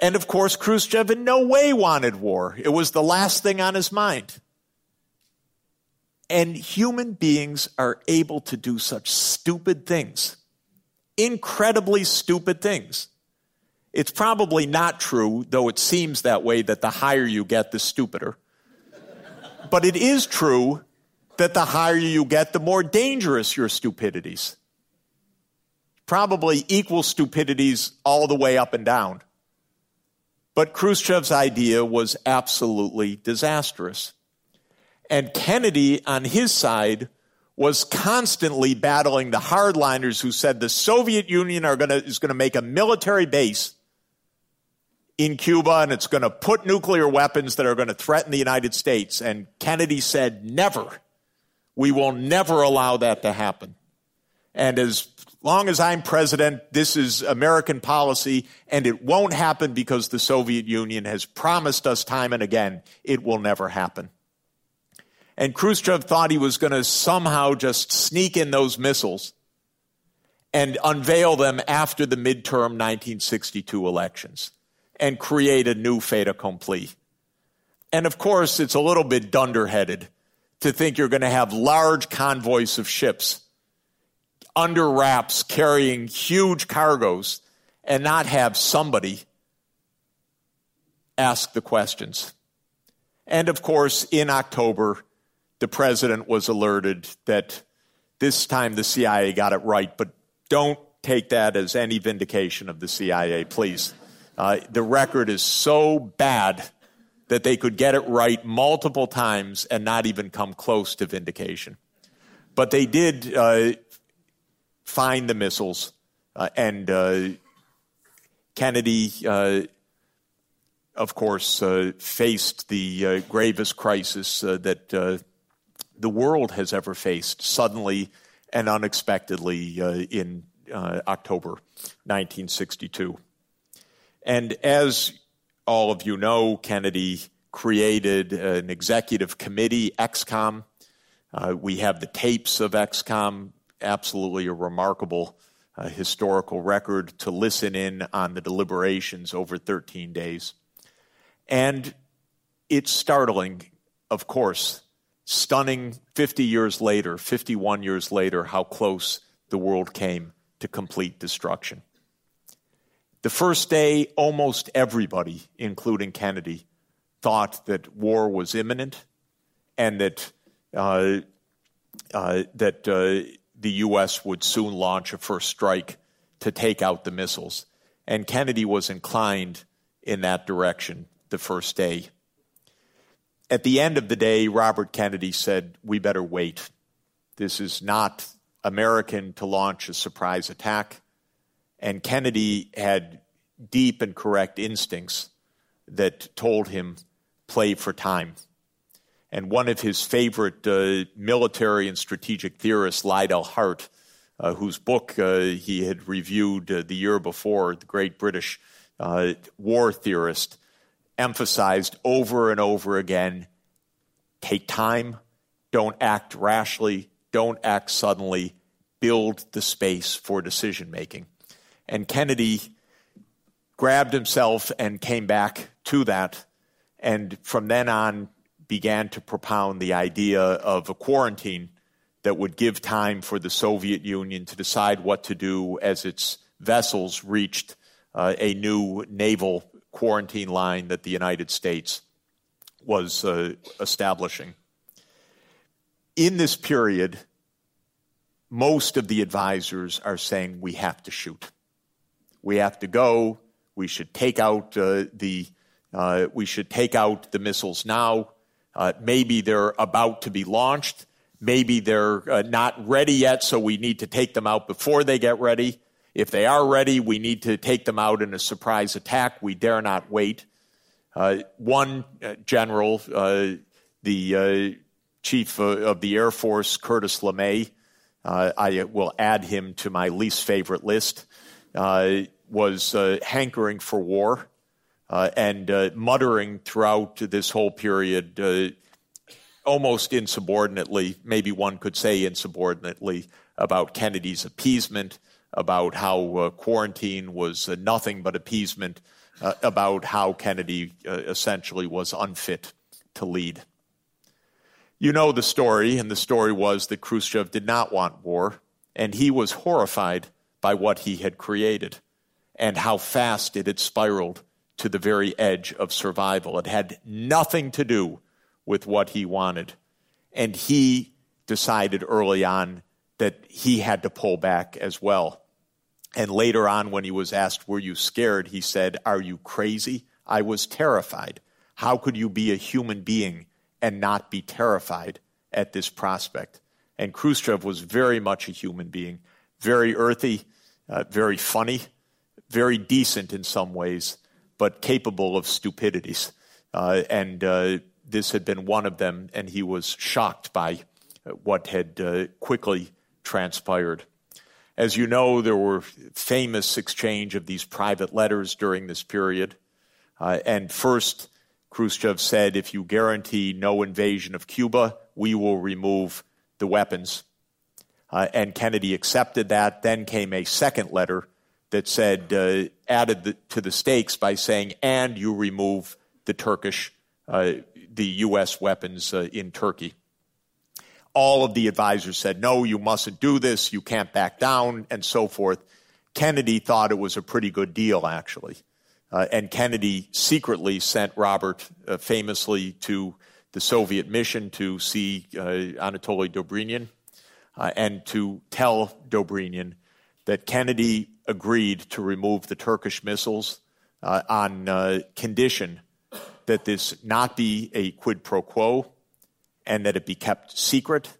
And of course, Khrushchev in no way wanted war. It was the last thing on his mind. And human beings are able to do such stupid things, incredibly stupid things. It's probably not true, though it seems that way, that the higher you get, the stupider. but it is true that the higher you get, the more dangerous your stupidities. Probably equal stupidities all the way up and down. But Khrushchev's idea was absolutely disastrous. And Kennedy, on his side, was constantly battling the hardliners who said the Soviet Union gonna, is going to make a military base in Cuba and it's going to put nuclear weapons that are going to threaten the United States. And Kennedy said, never. We will never allow that to happen. And as long as I'm president, this is American policy, and it won't happen because the Soviet Union has promised us time and again it will never happen. And Khrushchev thought he was going to somehow just sneak in those missiles and unveil them after the midterm 1962 elections and create a new fait accompli. And of course, it's a little bit dunderheaded to think you're going to have large convoys of ships under wraps carrying huge cargoes and not have somebody ask the questions. And of course, in October, the president was alerted that this time the CIA got it right, but don't take that as any vindication of the CIA, please. Uh, the record is so bad that they could get it right multiple times and not even come close to vindication. But they did uh, find the missiles, uh, and uh, Kennedy, uh, of course, uh, faced the gravest crisis that the world has ever faced suddenly and unexpectedly uh, in uh, October 1962. And as all of you know, Kennedy created an executive committee, ExComm. Uh, we have the tapes of ExComm, absolutely a remarkable uh, historical record to listen in on the deliberations over 13 days. And it's startling, of course, stunning 50 years later, 51 years later, how close the world came to complete destruction. The first day, almost everybody, including Kennedy, thought that war was imminent and that, uh, uh, that uh, the U.S. would soon launch a first strike to take out the missiles. And Kennedy was inclined in that direction the first day at the end of the day, Robert Kennedy said, We better wait. This is not American to launch a surprise attack. And Kennedy had deep and correct instincts that told him, play for time. And one of his favorite uh, military and strategic theorists, Liddell Hart, uh, whose book uh, he had reviewed uh, the year before, the great British uh, war theorist, emphasized over and over again take time, don't act rashly, don't act suddenly, build the space for decision making. And Kennedy grabbed himself and came back to that, and from then on began to propound the idea of a quarantine that would give time for the Soviet Union to decide what to do as its vessels reached uh, a new naval quarantine line that the United States was uh, establishing. In this period, most of the advisors are saying we have to shoot. We have to go. We should take out uh, the uh, we should take out the missiles now. Uh, maybe they're about to be launched. Maybe they're uh, not ready yet, so we need to take them out before they get ready. If they are ready, we need to take them out in a surprise attack. We dare not wait. Uh, one uh, general, uh, the uh, chief of the Air Force, Curtis LeMay, I will add him to my least favorite list, was hankering for war and muttering throughout this whole period almost insubordinately, maybe one could say insubordinately, about Kennedy's appeasement, about how uh, quarantine was uh, nothing but appeasement, uh, about how Kennedy uh, essentially was unfit to lead. You know the story, and the story was that Khrushchev did not want war, and he was horrified by what he had created and how fast it had spiraled to the very edge of survival. It had nothing to do with what he wanted. And he decided early on that he had to pull back as well. And later on, when he was asked, Were you scared? he said, Are you crazy? I was terrified. How could you be a human being and not be terrified at this prospect? And Khrushchev was very much a human being, very earthy, uh, very funny, very decent in some ways, but capable of stupidities. Uh, and uh, this had been one of them, and he was shocked by what had uh, quickly transpired. As you know, there were famous exchange of these private letters during this period. Uh, and first, Khrushchev said, if you guarantee no invasion of Cuba, we will remove the weapons. Uh, and Kennedy accepted that. Then came a second letter that said, uh, added the, to the stakes by saying, and you remove the Turkish, uh, the U.S. weapons uh, in Turkey. All of the advisors said, no, you mustn't do this, you can't back down, and so forth. Kennedy thought it was a pretty good deal, actually. Uh, and Kennedy secretly sent Robert uh, famously to the Soviet mission to see uh, Anatoly Dobrynin and to tell Dobrynin that Kennedy agreed to remove the Turkish missiles uh, on uh, condition that this not be a quid pro quo and that it be kept secret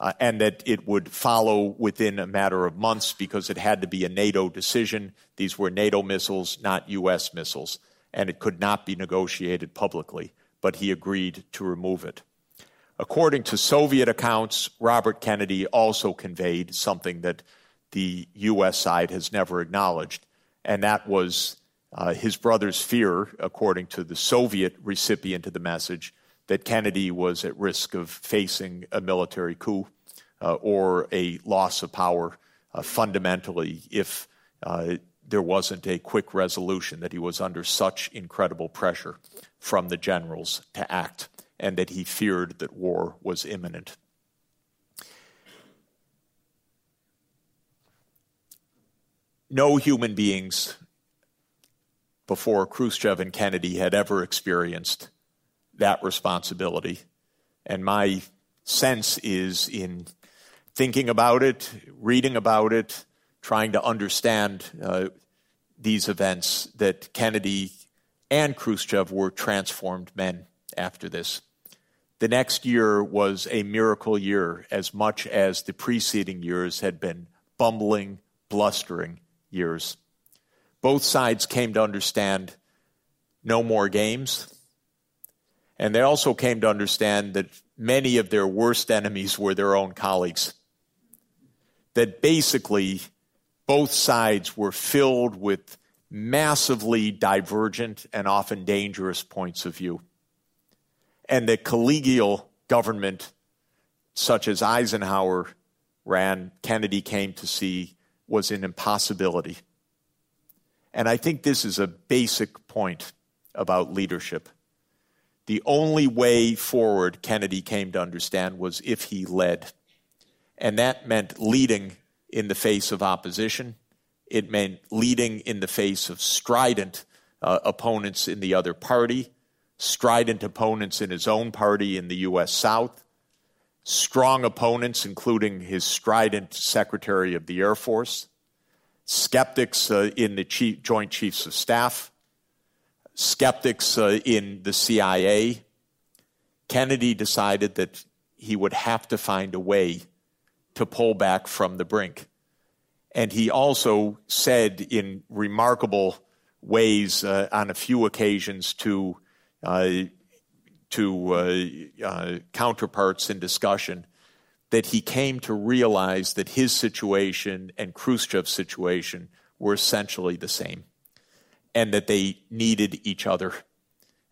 uh, and that it would follow within a matter of months because it had to be a NATO decision. These were NATO missiles, not U.S. missiles, and it could not be negotiated publicly, but he agreed to remove it. According to Soviet accounts, Robert Kennedy also conveyed something that the U.S. side has never acknowledged, and that was uh, his brother's fear, according to the Soviet recipient of the message, that Kennedy was at risk of facing a military coup uh, or a loss of power uh, fundamentally if uh, there wasn't a quick resolution, that he was under such incredible pressure from the generals to act, and that he feared that war was imminent. No human beings before Khrushchev and Kennedy had ever experienced that responsibility. And my sense is in thinking about it, reading about it, trying to understand uh, these events that Kennedy and Khrushchev were transformed men after this. The next year was a miracle year as much as the preceding years had been bumbling, blustering years. Both sides came to understand no more games and they also came to understand that many of their worst enemies were their own colleagues. That basically both sides were filled with massively divergent and often dangerous points of view. And that collegial government, such as Eisenhower ran, Kennedy came to see, was an impossibility. And I think this is a basic point about leadership the only way forward, Kennedy came to understand, was if he led. And that meant leading in the face of opposition. It meant leading in the face of strident uh, opponents in the other party, strident opponents in his own party in the U.S. South, strong opponents, including his strident Secretary of the Air Force, skeptics uh, in the Chief, Joint Chiefs of Staff, skeptics uh, in the CIA, Kennedy decided that he would have to find a way to pull back from the brink. And he also said in remarkable ways uh, on a few occasions to, uh, to uh, uh, counterparts in discussion that he came to realize that his situation and Khrushchev's situation were essentially the same and that they needed each other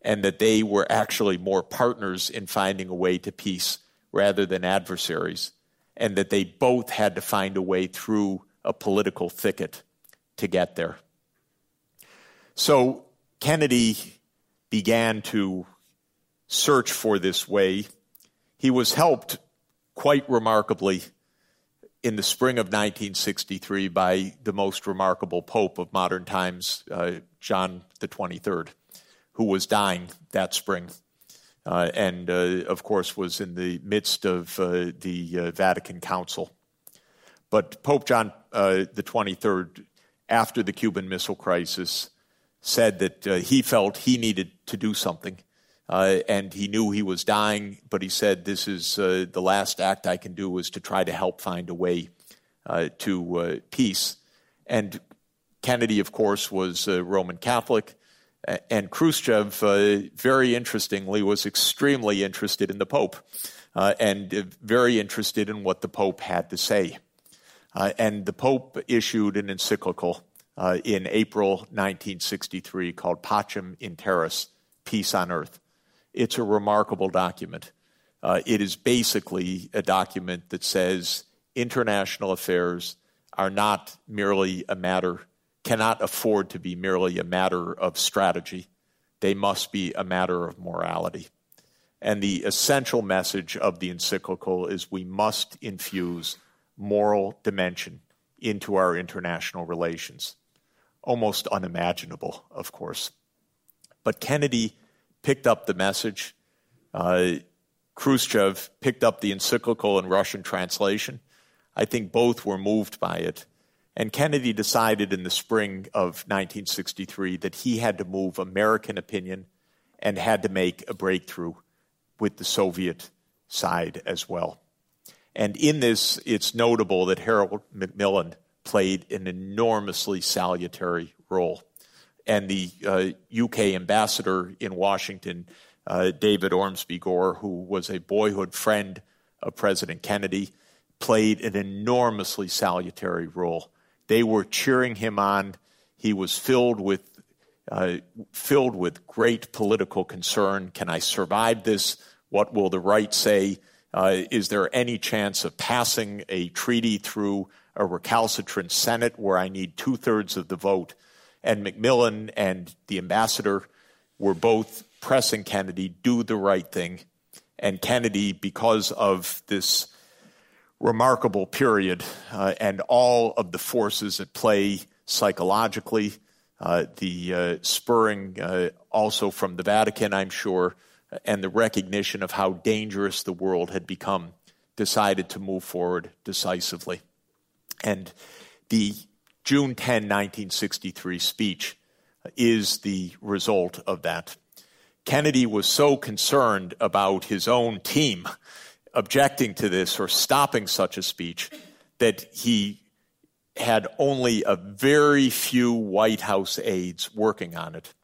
and that they were actually more partners in finding a way to peace rather than adversaries, and that they both had to find a way through a political thicket to get there. So Kennedy began to search for this way. He was helped quite remarkably in the spring of 1963 by the most remarkable pope of modern times, uh, John the 23rd, who was dying that spring. Uh, and uh, of course was in the midst of uh, the uh, Vatican Council. But Pope John uh, the 23rd, after the Cuban Missile Crisis, said that he felt he needed to do something uh, and he knew he was dying, but he said, This is uh, the last act I can do is to try to help find a way uh, to uh, peace. And Kennedy, of course, was a Roman Catholic. And Khrushchev, uh, very interestingly, was extremely interested in the Pope uh, and very interested in what the Pope had to say. and the Pope issued an encyclical in April 1963 called Pacem in Terris, Peace on Earth. It's a remarkable document. Uh, it is basically a document that says international affairs are not merely a matter, cannot afford to be merely a matter of strategy. They must be a matter of morality. And the essential message of the encyclical is we must infuse moral dimension into our international relations. Almost unimaginable, of course. But Kennedy picked up the message. Uh, Khrushchev picked up the encyclical in Russian translation. I think both were moved by it. And Kennedy decided in the spring of 1963 that he had to move American opinion and had to make a breakthrough with the Soviet side as well. And in this, it's notable that Harold Macmillan played an enormously salutary role and the uh, UK ambassador in Washington, uh, David Ormsby Gore, who was a boyhood friend of President Kennedy, played an enormously salutary role. They were cheering him on. He was filled with uh, filled with great political concern. Can I survive this? What will the right say? Uh, is there any chance of passing a treaty through a recalcitrant Senate where I need two thirds of the vote? And Macmillan and the ambassador were both pressing Kennedy, do the right thing. And Kennedy, because of this remarkable period uh, and all of the forces at play psychologically, uh, the uh, spurring uh, also from the Vatican, I'm sure, and the recognition of how dangerous the world had become, decided to move forward decisively. And the June 10, 1963 speech is the result of that. Kennedy was so concerned about his own team objecting to this or stopping such a speech that he had only a very few White House aides working on it.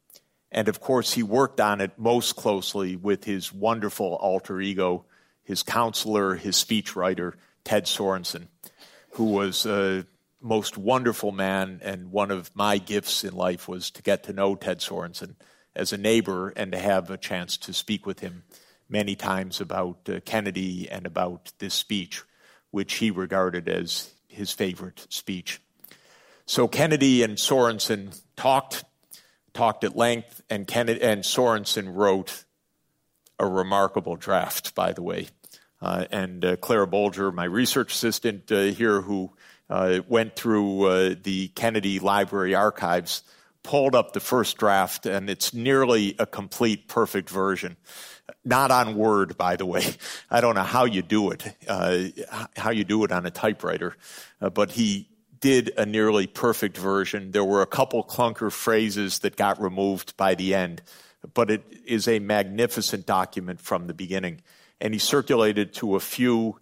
And of course, he worked on it most closely with his wonderful alter ego, his counselor, his speechwriter, Ted Sorensen, who was uh, most wonderful man, and one of my gifts in life was to get to know Ted Sorensen as a neighbor and to have a chance to speak with him many times about uh, Kennedy and about this speech, which he regarded as his favorite speech. So Kennedy and Sorensen talked, talked at length, and Kennedy and Sorensen wrote a remarkable draft, by the way. Uh, and uh, Clara Bolger, my research assistant uh, here, who uh, went through uh, the Kennedy Library archives, pulled up the first draft, and it's nearly a complete, perfect version. Not on Word, by the way. I don't know how you do it, uh, how you do it on a typewriter, but he did a nearly perfect version. There were a couple clunker phrases that got removed by the end, but it is a magnificent document from the beginning. And he circulated to a few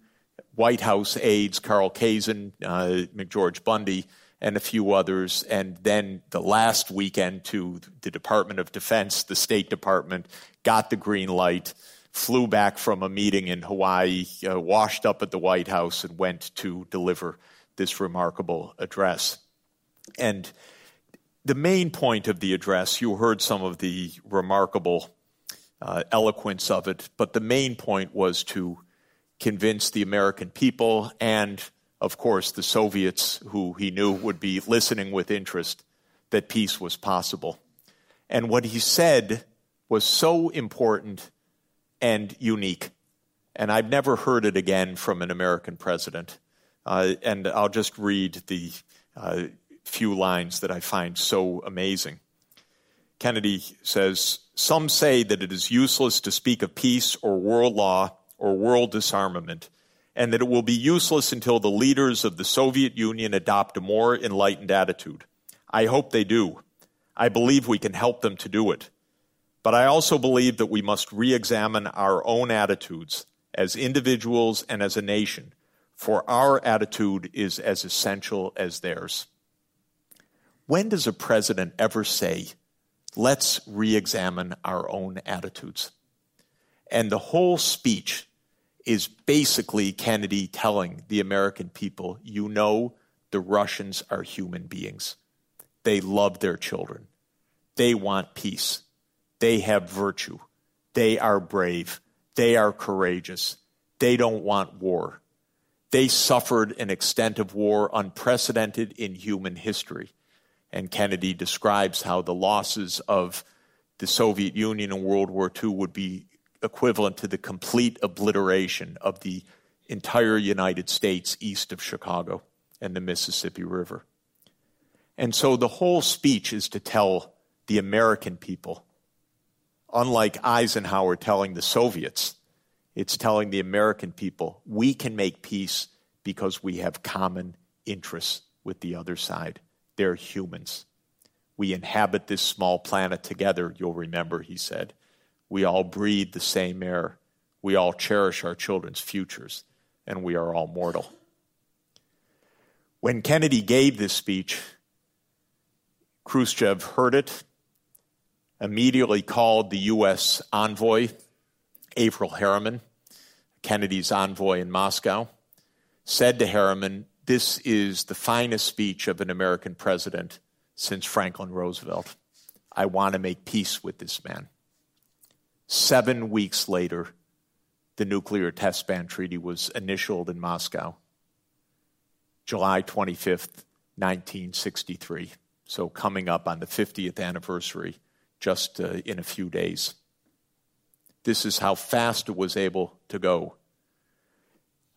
White House aides, Carl Kaysen, uh, McGeorge Bundy, and a few others. And then the last weekend to the Department of Defense, the State Department, got the green light, flew back from a meeting in Hawaii, uh, washed up at the White House, and went to deliver this remarkable address. And the main point of the address, you heard some of the remarkable uh, eloquence of it, but the main point was to convince the American people and, of course, the Soviets, who he knew would be listening with interest, that peace was possible. And what he said was so important and unique. And I've never heard it again from an American president. Uh, and I'll just read the uh, few lines that I find so amazing. Kennedy says, Some say that it is useless to speak of peace or world law or world disarmament, and that it will be useless until the leaders of the Soviet Union adopt a more enlightened attitude. I hope they do. I believe we can help them to do it. But I also believe that we must re examine our own attitudes as individuals and as a nation, for our attitude is as essential as theirs. When does a president ever say, let's re examine our own attitudes? And the whole speech is basically Kennedy telling the American people, you know, the Russians are human beings. They love their children. They want peace. They have virtue. They are brave. They are courageous. They don't want war. They suffered an extent of war unprecedented in human history. And Kennedy describes how the losses of the Soviet Union in World War II would be equivalent to the complete obliteration of the entire United States east of Chicago and the Mississippi River. And so the whole speech is to tell the American people, unlike Eisenhower telling the Soviets, it's telling the American people we can make peace because we have common interests with the other side. They're humans. We inhabit this small planet together, you'll remember, he said. We all breathe the same air. We all cherish our children's futures, and we are all mortal. When Kennedy gave this speech, Khrushchev heard it, immediately called the U.S. envoy, Averell Harriman, Kennedy's envoy in Moscow, said to Harriman, This is the finest speech of an American president since Franklin Roosevelt. I want to make peace with this man. Seven weeks later, the nuclear test ban treaty was initialed in Moscow, July 25th, 1963. So, coming up on the 50th anniversary just uh, in a few days. This is how fast it was able to go.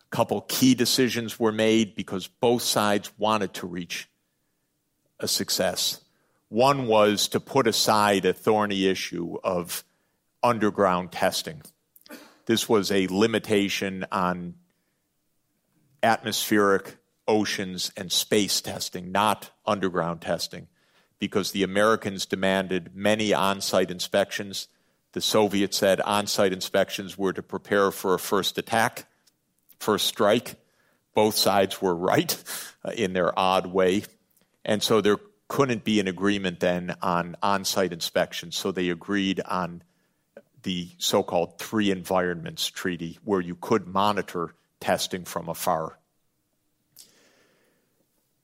A couple key decisions were made because both sides wanted to reach a success. One was to put aside a thorny issue of underground testing. This was a limitation on atmospheric, oceans, and space testing, not underground testing, because the Americans demanded many on site inspections. The Soviets said on site inspections were to prepare for a first attack, first strike. Both sides were right uh, in their odd way. And so there couldn't be an agreement then on on site inspections. So they agreed on the so called Three Environments Treaty, where you could monitor testing from afar.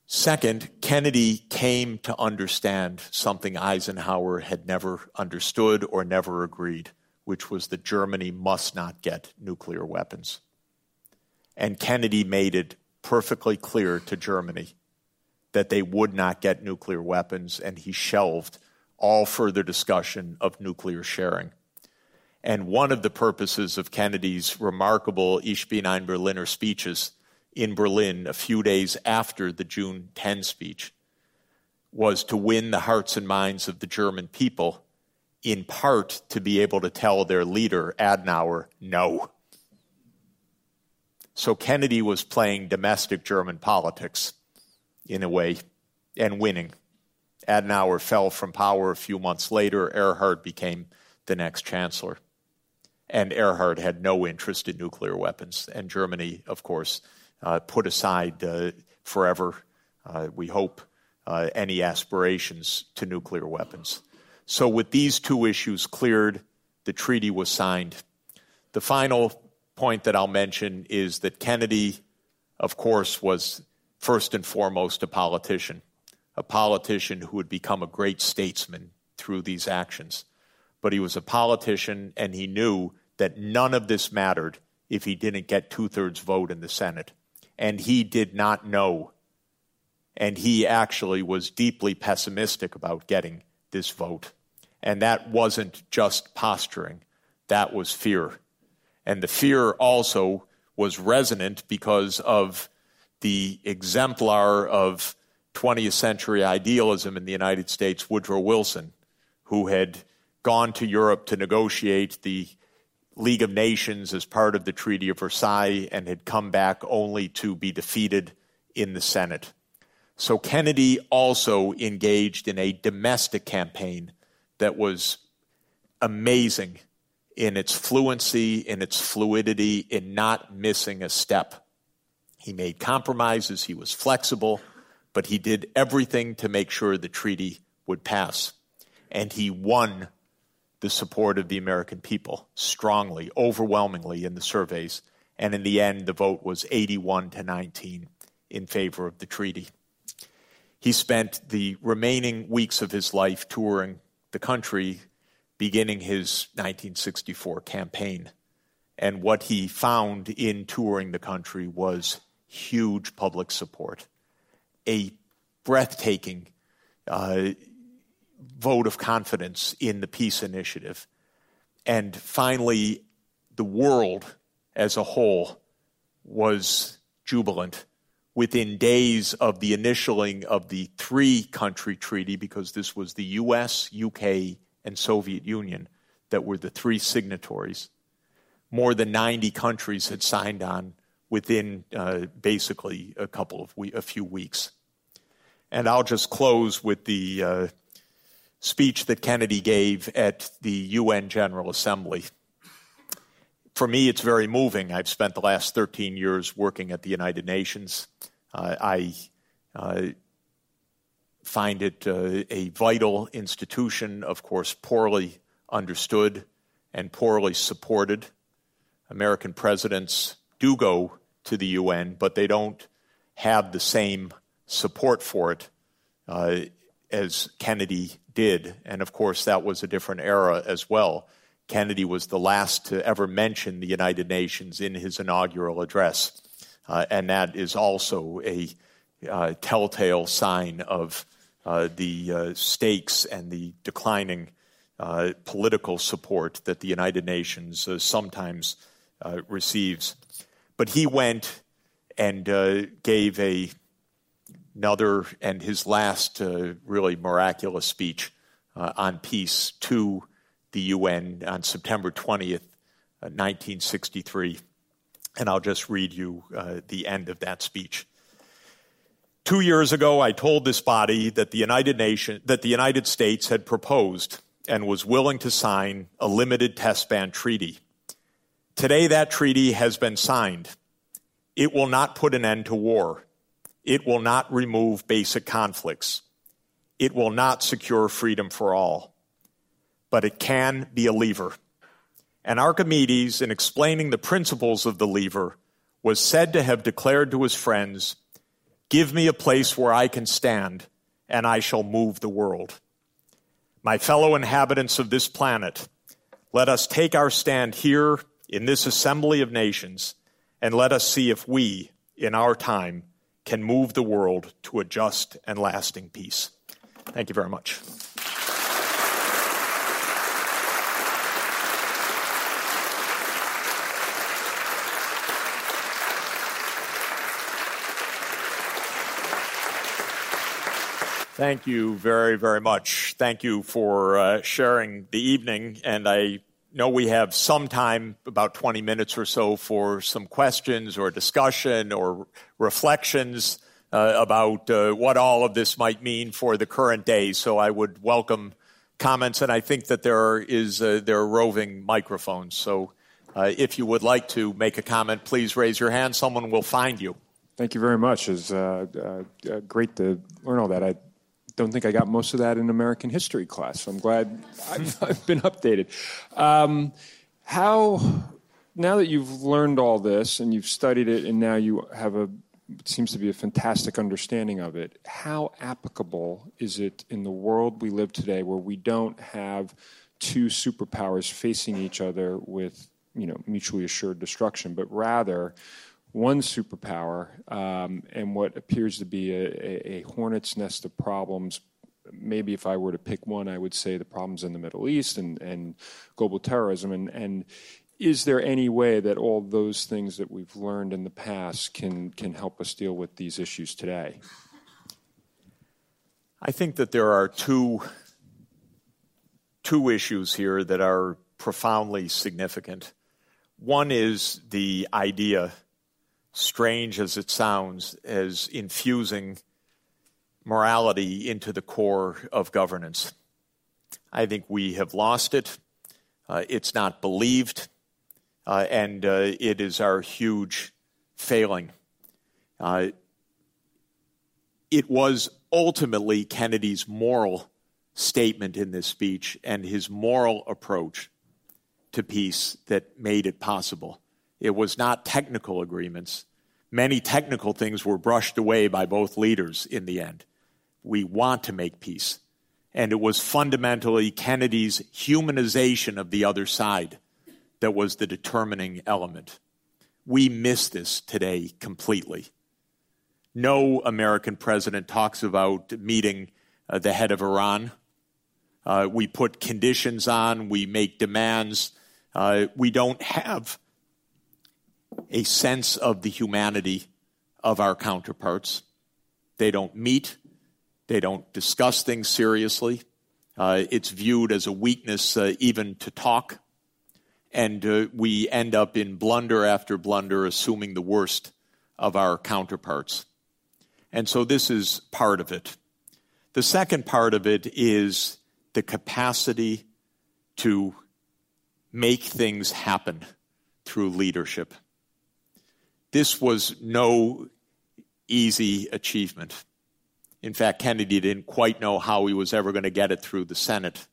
Second, Kennedy came to understand something Eisenhower had never understood or never agreed, which was that Germany must not get nuclear weapons. And Kennedy made it perfectly clear to Germany that they would not get nuclear weapons, and he shelved all further discussion of nuclear sharing. And one of the purposes of Kennedy's remarkable Ich bin ein Berliner speeches in Berlin a few days after the June 10 speech was to win the hearts and minds of the German people, in part to be able to tell their leader, Adenauer, no. So Kennedy was playing domestic German politics in a way and winning. Adenauer fell from power a few months later. Erhard became the next chancellor. And Erhard had no interest in nuclear weapons. And Germany, of course, uh, put aside uh, forever, uh, we hope, uh, any aspirations to nuclear weapons. So, with these two issues cleared, the treaty was signed. The final point that I'll mention is that Kennedy, of course, was first and foremost a politician, a politician who would become a great statesman through these actions. But he was a politician and he knew that none of this mattered if he didn't get two thirds vote in the Senate. And he did not know. And he actually was deeply pessimistic about getting this vote. And that wasn't just posturing, that was fear. And the fear also was resonant because of the exemplar of 20th century idealism in the United States, Woodrow Wilson, who had gone to Europe to negotiate the League of Nations as part of the Treaty of Versailles and had come back only to be defeated in the Senate. So Kennedy also engaged in a domestic campaign that was amazing in its fluency, in its fluidity, in not missing a step. He made compromises, he was flexible, but he did everything to make sure the treaty would pass. And he won the support of the American people strongly, overwhelmingly in the surveys. And in the end, the vote was 81 to 19 in favor of the treaty. He spent the remaining weeks of his life touring the country, beginning his 1964 campaign. And what he found in touring the country was huge public support, a breathtaking uh, vote of confidence in the peace initiative. And finally, the world as a whole was jubilant within days of the initialing of the three country treaty, because this was the US, UK, and Soviet Union that were the three signatories. More than 90 countries had signed on within uh, basically a couple of we- a few weeks. And I'll just close with the uh, speech that Kennedy gave at the UN General Assembly for me, it's very moving. I've spent the last 13 years working at the United Nations. Uh, I uh, find it uh, a vital institution, of course, poorly understood and poorly supported. American presidents do go to the UN, but they don't have the same support for it uh, as Kennedy did. And of course, that was a different era as well. Kennedy was the last to ever mention the United Nations in his inaugural address. Uh, and that is also a uh, telltale sign of uh, the uh, stakes and the declining uh, political support that the United Nations uh, sometimes receives. But he went and gave a, another and his last really miraculous speech on peace to the UN on September 20th, 1963. Uh, and I'll just read you uh, the end of that speech. Two years ago, I told this body that the United Nation, that the United States had proposed and was willing to sign a limited test ban treaty. Today, that treaty has been signed. It will not put an end to war. It will not remove basic conflicts. It will not secure freedom for all but it can be a lever. And Archimedes, in explaining the principles of the lever, was said to have declared to his friends, Give me a place where I can stand, and I shall move the world. My fellow inhabitants of this planet, let us take our stand here in this assembly of nations, and let us see if we, in our time, can move the world to a just and lasting peace. Thank you very much. Thank you very, very much. Thank you for uh, sharing the evening. And I know we have some time, about 20 minutes or so, for some questions or discussion or reflections uh, about uh, what all of this might mean for the current day. So I would welcome comments, and I think that there is uh, there are roving microphones. So uh, if you would like to make a comment, please raise your hand. Someone will find you. Thank you very much. It's uh, uh, great to learn all that. I don't think I got most of that in American history class. So I'm glad I've, been updated. Um, how now that you've learned all this and you've studied it, and now you have a it seems to be a fantastic understanding of it. How applicable is it in the world we live today, where we don't have two superpowers facing each other with you know mutually assured destruction, but rather one superpower um, and what appears to be a, a, hornet's nest of problems. Maybe if I were to pick one, I would say the problems in the Middle East and, and global terrorism. And, and is there any way that all those things that we've learned in the past can, can help us deal with these issues today? I think that there are two, two issues here that are profoundly significant. One is the idea, strange as it sounds, as infusing morality into the core of governance. I think we have lost it. Uh, it's not believed, uh, and uh, it is our huge failing. Uh, it was ultimately Kennedy's moral statement in this speech and his moral approach to peace that made it possible. It was not technical agreements. Many technical things were brushed away by both leaders in the end. We want to make peace. And it was fundamentally Kennedy's humanization of the other side that was the determining element. We miss this today completely. No American president talks about meeting uh, the head of Iran. Uh, we put conditions on, we make demands. Uh, we don't have a sense of the humanity of our counterparts. They don't meet, they don't discuss things seriously. Uh, it's viewed as a weakness uh, even to talk. And uh, we end up in blunder after blunder, assuming the worst of our counterparts. And so this is part of it. The second part of it is the capacity to make things happen through leadership. This was no easy achievement. In fact, Kennedy didn't quite know how he was ever going to get it through the Senate,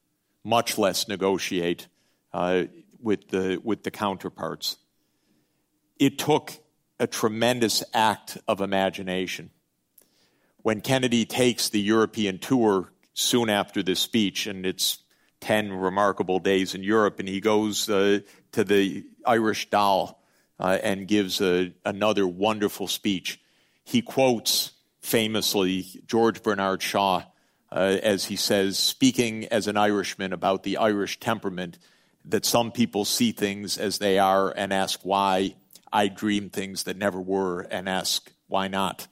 much less negotiate uh, with, the, with the counterparts. It took a tremendous act of imagination when Kennedy takes the European tour soon after this speech, and it's 10 remarkable days in Europe, and he goes uh, to the Irish Dáil uh, and gives a, another wonderful speech. He quotes famously George Bernard Shaw uh, as he says, speaking as an Irishman about the Irish temperament, that some people see things as they are and ask why. I dream things that never were and ask why not.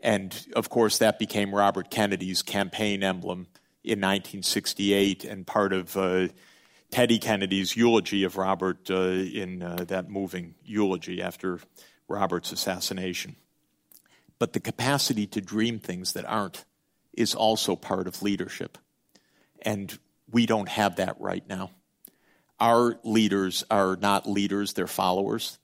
And of course, that became Robert Kennedy's campaign emblem in 1968 and part of uh, Teddy Kennedy's eulogy of Robert uh, in uh, that moving eulogy after Robert's assassination. But the capacity to dream things that aren't is also part of leadership. And we don't have that right now. Our leaders are not leaders, they're followers.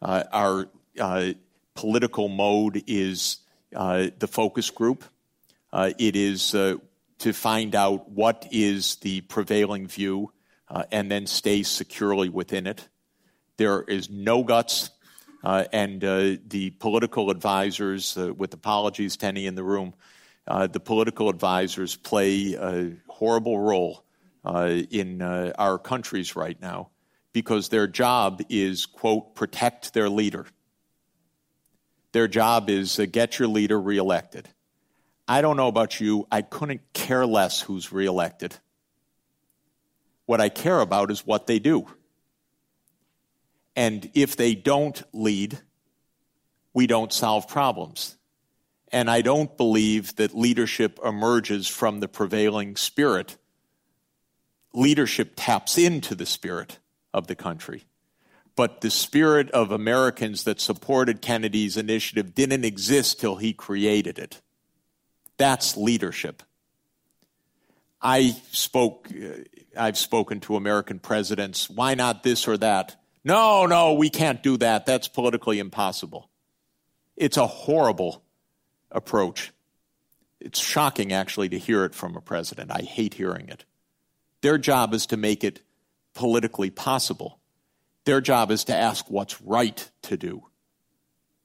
Uh, our uh, political mode is uh, the focus group. Uh, it is uh, to find out what is the prevailing view uh, and then stay securely within it. There is no guts, uh, and uh, the political advisors, with apologies to any in the room, the political advisors play a horrible role in our countries right now because their job is, quote, protect their leader. Their job is uh, get your leader reelected. I don't know about you, I couldn't care less who's reelected. What I care about is what they do. And if they don't lead, we don't solve problems. And I don't believe that leadership emerges from the prevailing spirit. Leadership taps into the spirit of the country but the spirit of Americans that supported Kennedy's initiative didn't exist till he created it. That's leadership. I spoke, uh, I've spoken to American presidents. Why not this or that? No, no, we can't do that. That's politically impossible. It's a horrible approach. It's shocking, actually, to hear it from a president. I hate hearing it. Their job is to make it politically possible. Their job is to ask what's right to do.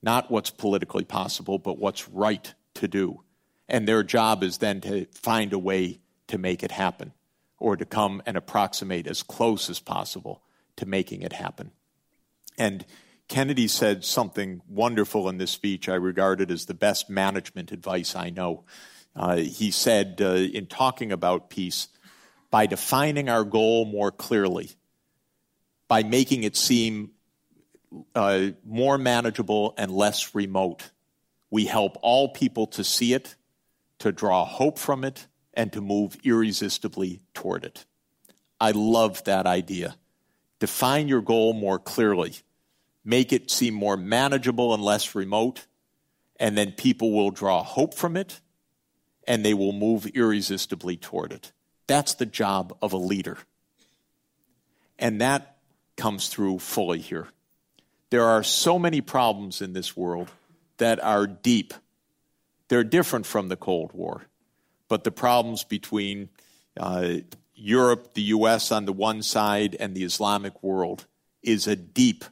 Not what's politically possible, but what's right to do. And their job is then to find a way to make it happen or to come and approximate as close as possible to making it happen. And Kennedy said something wonderful in this speech I regard it as the best management advice I know. Uh, he said, uh, in talking about peace, by defining our goal more clearly, by making it seem uh, more manageable and less remote. We help all people to see it, to draw hope from it, and to move irresistibly toward it. I love that idea. Define your goal more clearly, make it seem more manageable and less remote, and then people will draw hope from it and they will move irresistibly toward it. That's the job of a leader. And that comes through fully here. There are so many problems in this world that are deep. They're different from the Cold War, but the problems between uh, Europe, the US on the one side, and the Islamic world is a deep,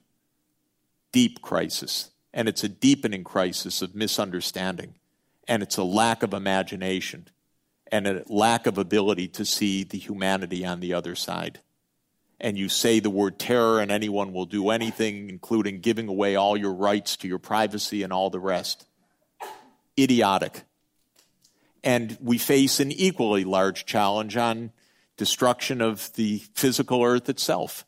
deep crisis. And it's a deepening crisis of misunderstanding. And it's a lack of imagination and a lack of ability to see the humanity on the other side and you say the word terror, and anyone will do anything, including giving away all your rights to your privacy and all the rest. Idiotic. And we face an equally large challenge on destruction of the physical earth itself.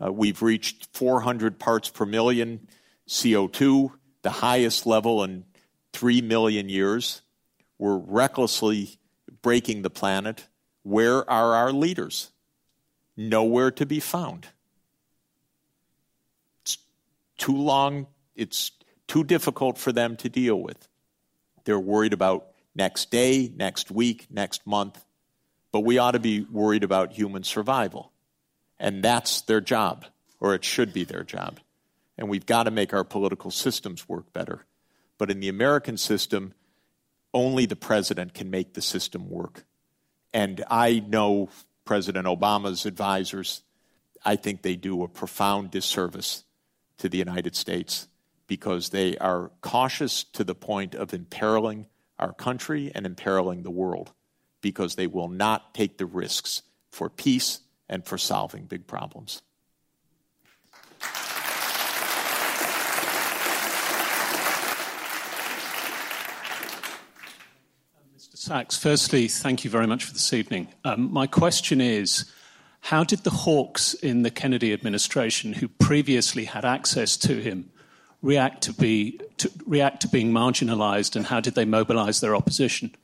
Uh, we've reached 400 parts per million CO2, the highest level in 3 million years. We're recklessly breaking the planet. Where are our leaders? nowhere to be found. It's too long, it's too difficult for them to deal with. They're worried about next day, next week, next month, but we ought to be worried about human survival. And that's their job, or it should be their job. And we've got to make our political systems work better. But in the American system, only the president can make the system work. And I know President Obama's advisors, I think they do a profound disservice to the United States because they are cautious to the point of imperiling our country and imperiling the world because they will not take the risks for peace and for solving big problems. Mr. Sachs, firstly, thank you very much for this evening. Um, my question is how did the hawks in the Kennedy administration, who previously had access to him, react to, be, to, react to being marginalized, and how did they mobilize their opposition?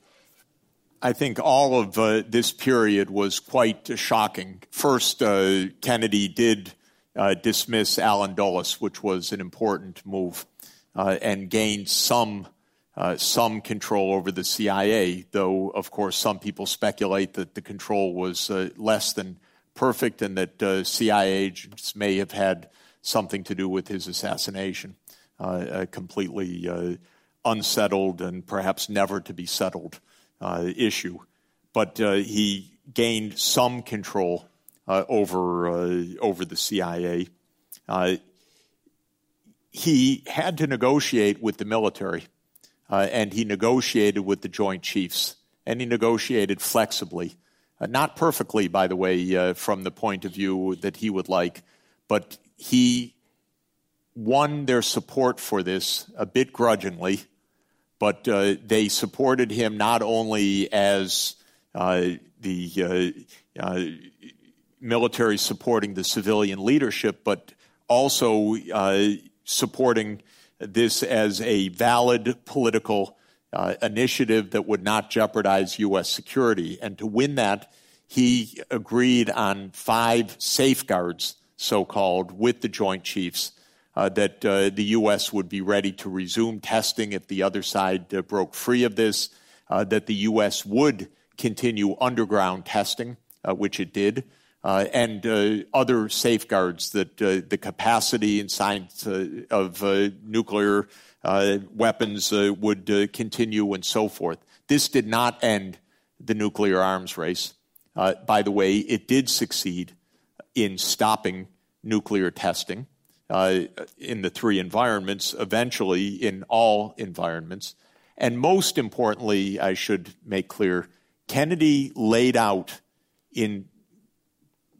I think all of uh, this period was quite shocking. First, uh, Kennedy did uh, dismiss Allen Dulles, which was an important move, uh, and gained some uh, some control over the CIA, though, of course, some people speculate that the control was uh, less than perfect and that CIA agents may have had something to do with his assassination. Uh, a completely uh, unsettled and perhaps never to be settled issue. But he gained some control over, over the CIA. he had to negotiate with the military uh, and he negotiated with the Joint Chiefs, and he negotiated flexibly. Uh, not perfectly, by the way, uh, from the point of view that he would like, but he won their support for this a bit grudgingly, but uh, they supported him not only as uh, the uh, military supporting the civilian leadership, but also supporting this as a valid political uh, initiative that would not jeopardize U.S. security. And to win that, he agreed on five safeguards, so called, with the Joint Chiefs. Uh, that uh, the U.S. would be ready to resume testing if the other side uh, broke free of this, uh, that the U.S. would continue underground testing, uh, which it did, uh, and other safeguards that the capacity and science of nuclear weapons would continue and so forth. This did not end the nuclear arms race. by the way, it did succeed in stopping nuclear testing Uh, in the three environments, eventually in all environments. And most importantly, I should make clear, Kennedy laid out in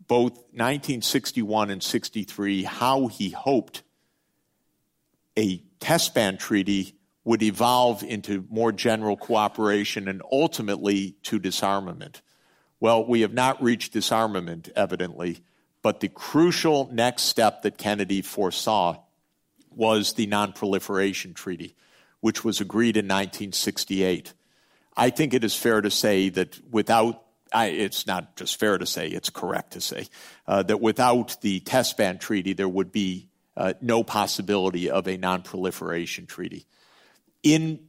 both 1961 and 63 how he hoped a test ban treaty would evolve into more general cooperation and ultimately to disarmament. Well, we have not reached disarmament, evidently, But the crucial next step that Kennedy foresaw was the Non-Proliferation Treaty, which was agreed in 1968. I think it is fair to say that without I, it's not just fair to say, it's correct to say, uh, that without the test ban treaty, there would be uh, no possibility of a non proliferation treaty. In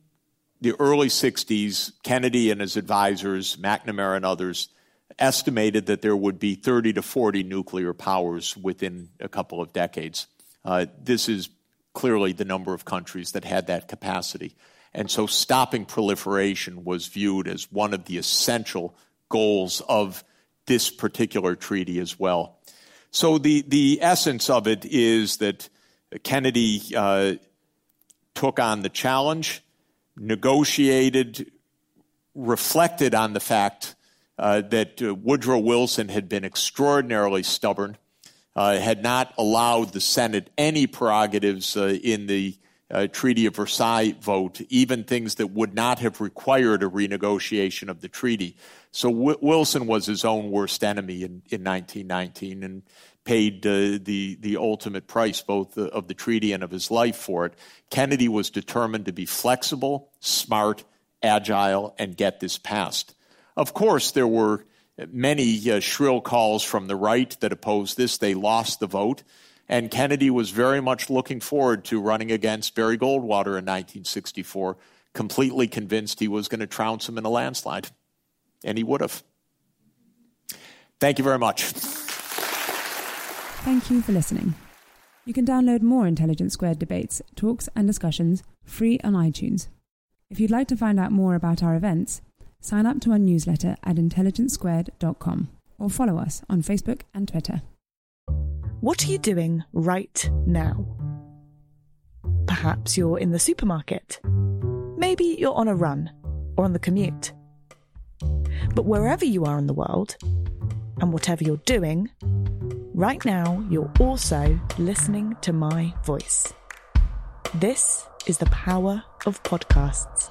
the early 60s, Kennedy and his advisors, McNamara and others, estimated that there would be 30 to 40 nuclear powers within a couple of decades. Uh, this is clearly the number of countries that had that capacity. And so stopping proliferation was viewed as one of the essential goals of this particular treaty as well. So the, the essence of it is that Kennedy uh, took on the challenge, negotiated, reflected on the fact that uh, Woodrow Wilson had been extraordinarily stubborn, uh, had not allowed the Senate any prerogatives uh, in the uh, Treaty of Versailles vote, even things that would not have required a renegotiation of the treaty. So w- Wilson was his own worst enemy in, in 1919 and paid uh, the, the ultimate price, both of the treaty and of his life for it. Kennedy was determined to be flexible, smart, agile, and get this passed. Of course, there were many uh, shrill calls from the right that opposed this. They lost the vote. And Kennedy was very much looking forward to running against Barry Goldwater in 1964, completely convinced he was going to trounce him in a landslide. And he would have. Thank you very much. Thank you for listening. You can download more Intelligence Squared debates, talks, and discussions free on iTunes. If you'd like to find out more about our events, sign up to our newsletter at intelligencesquared.com or follow us on Facebook and Twitter. What are you doing right now? Perhaps you're in the supermarket. Maybe you're on a run or on the commute. But wherever you are in the world, and whatever you're doing, right now you're also listening to my voice. This is the power of podcasts.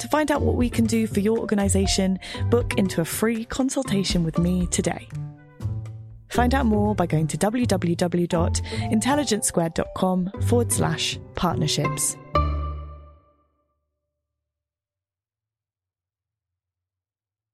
To find out what we can do for your organisation, book into a free consultation with me today. Find out more by going to www.intelligencesquared.com forward slash partnerships.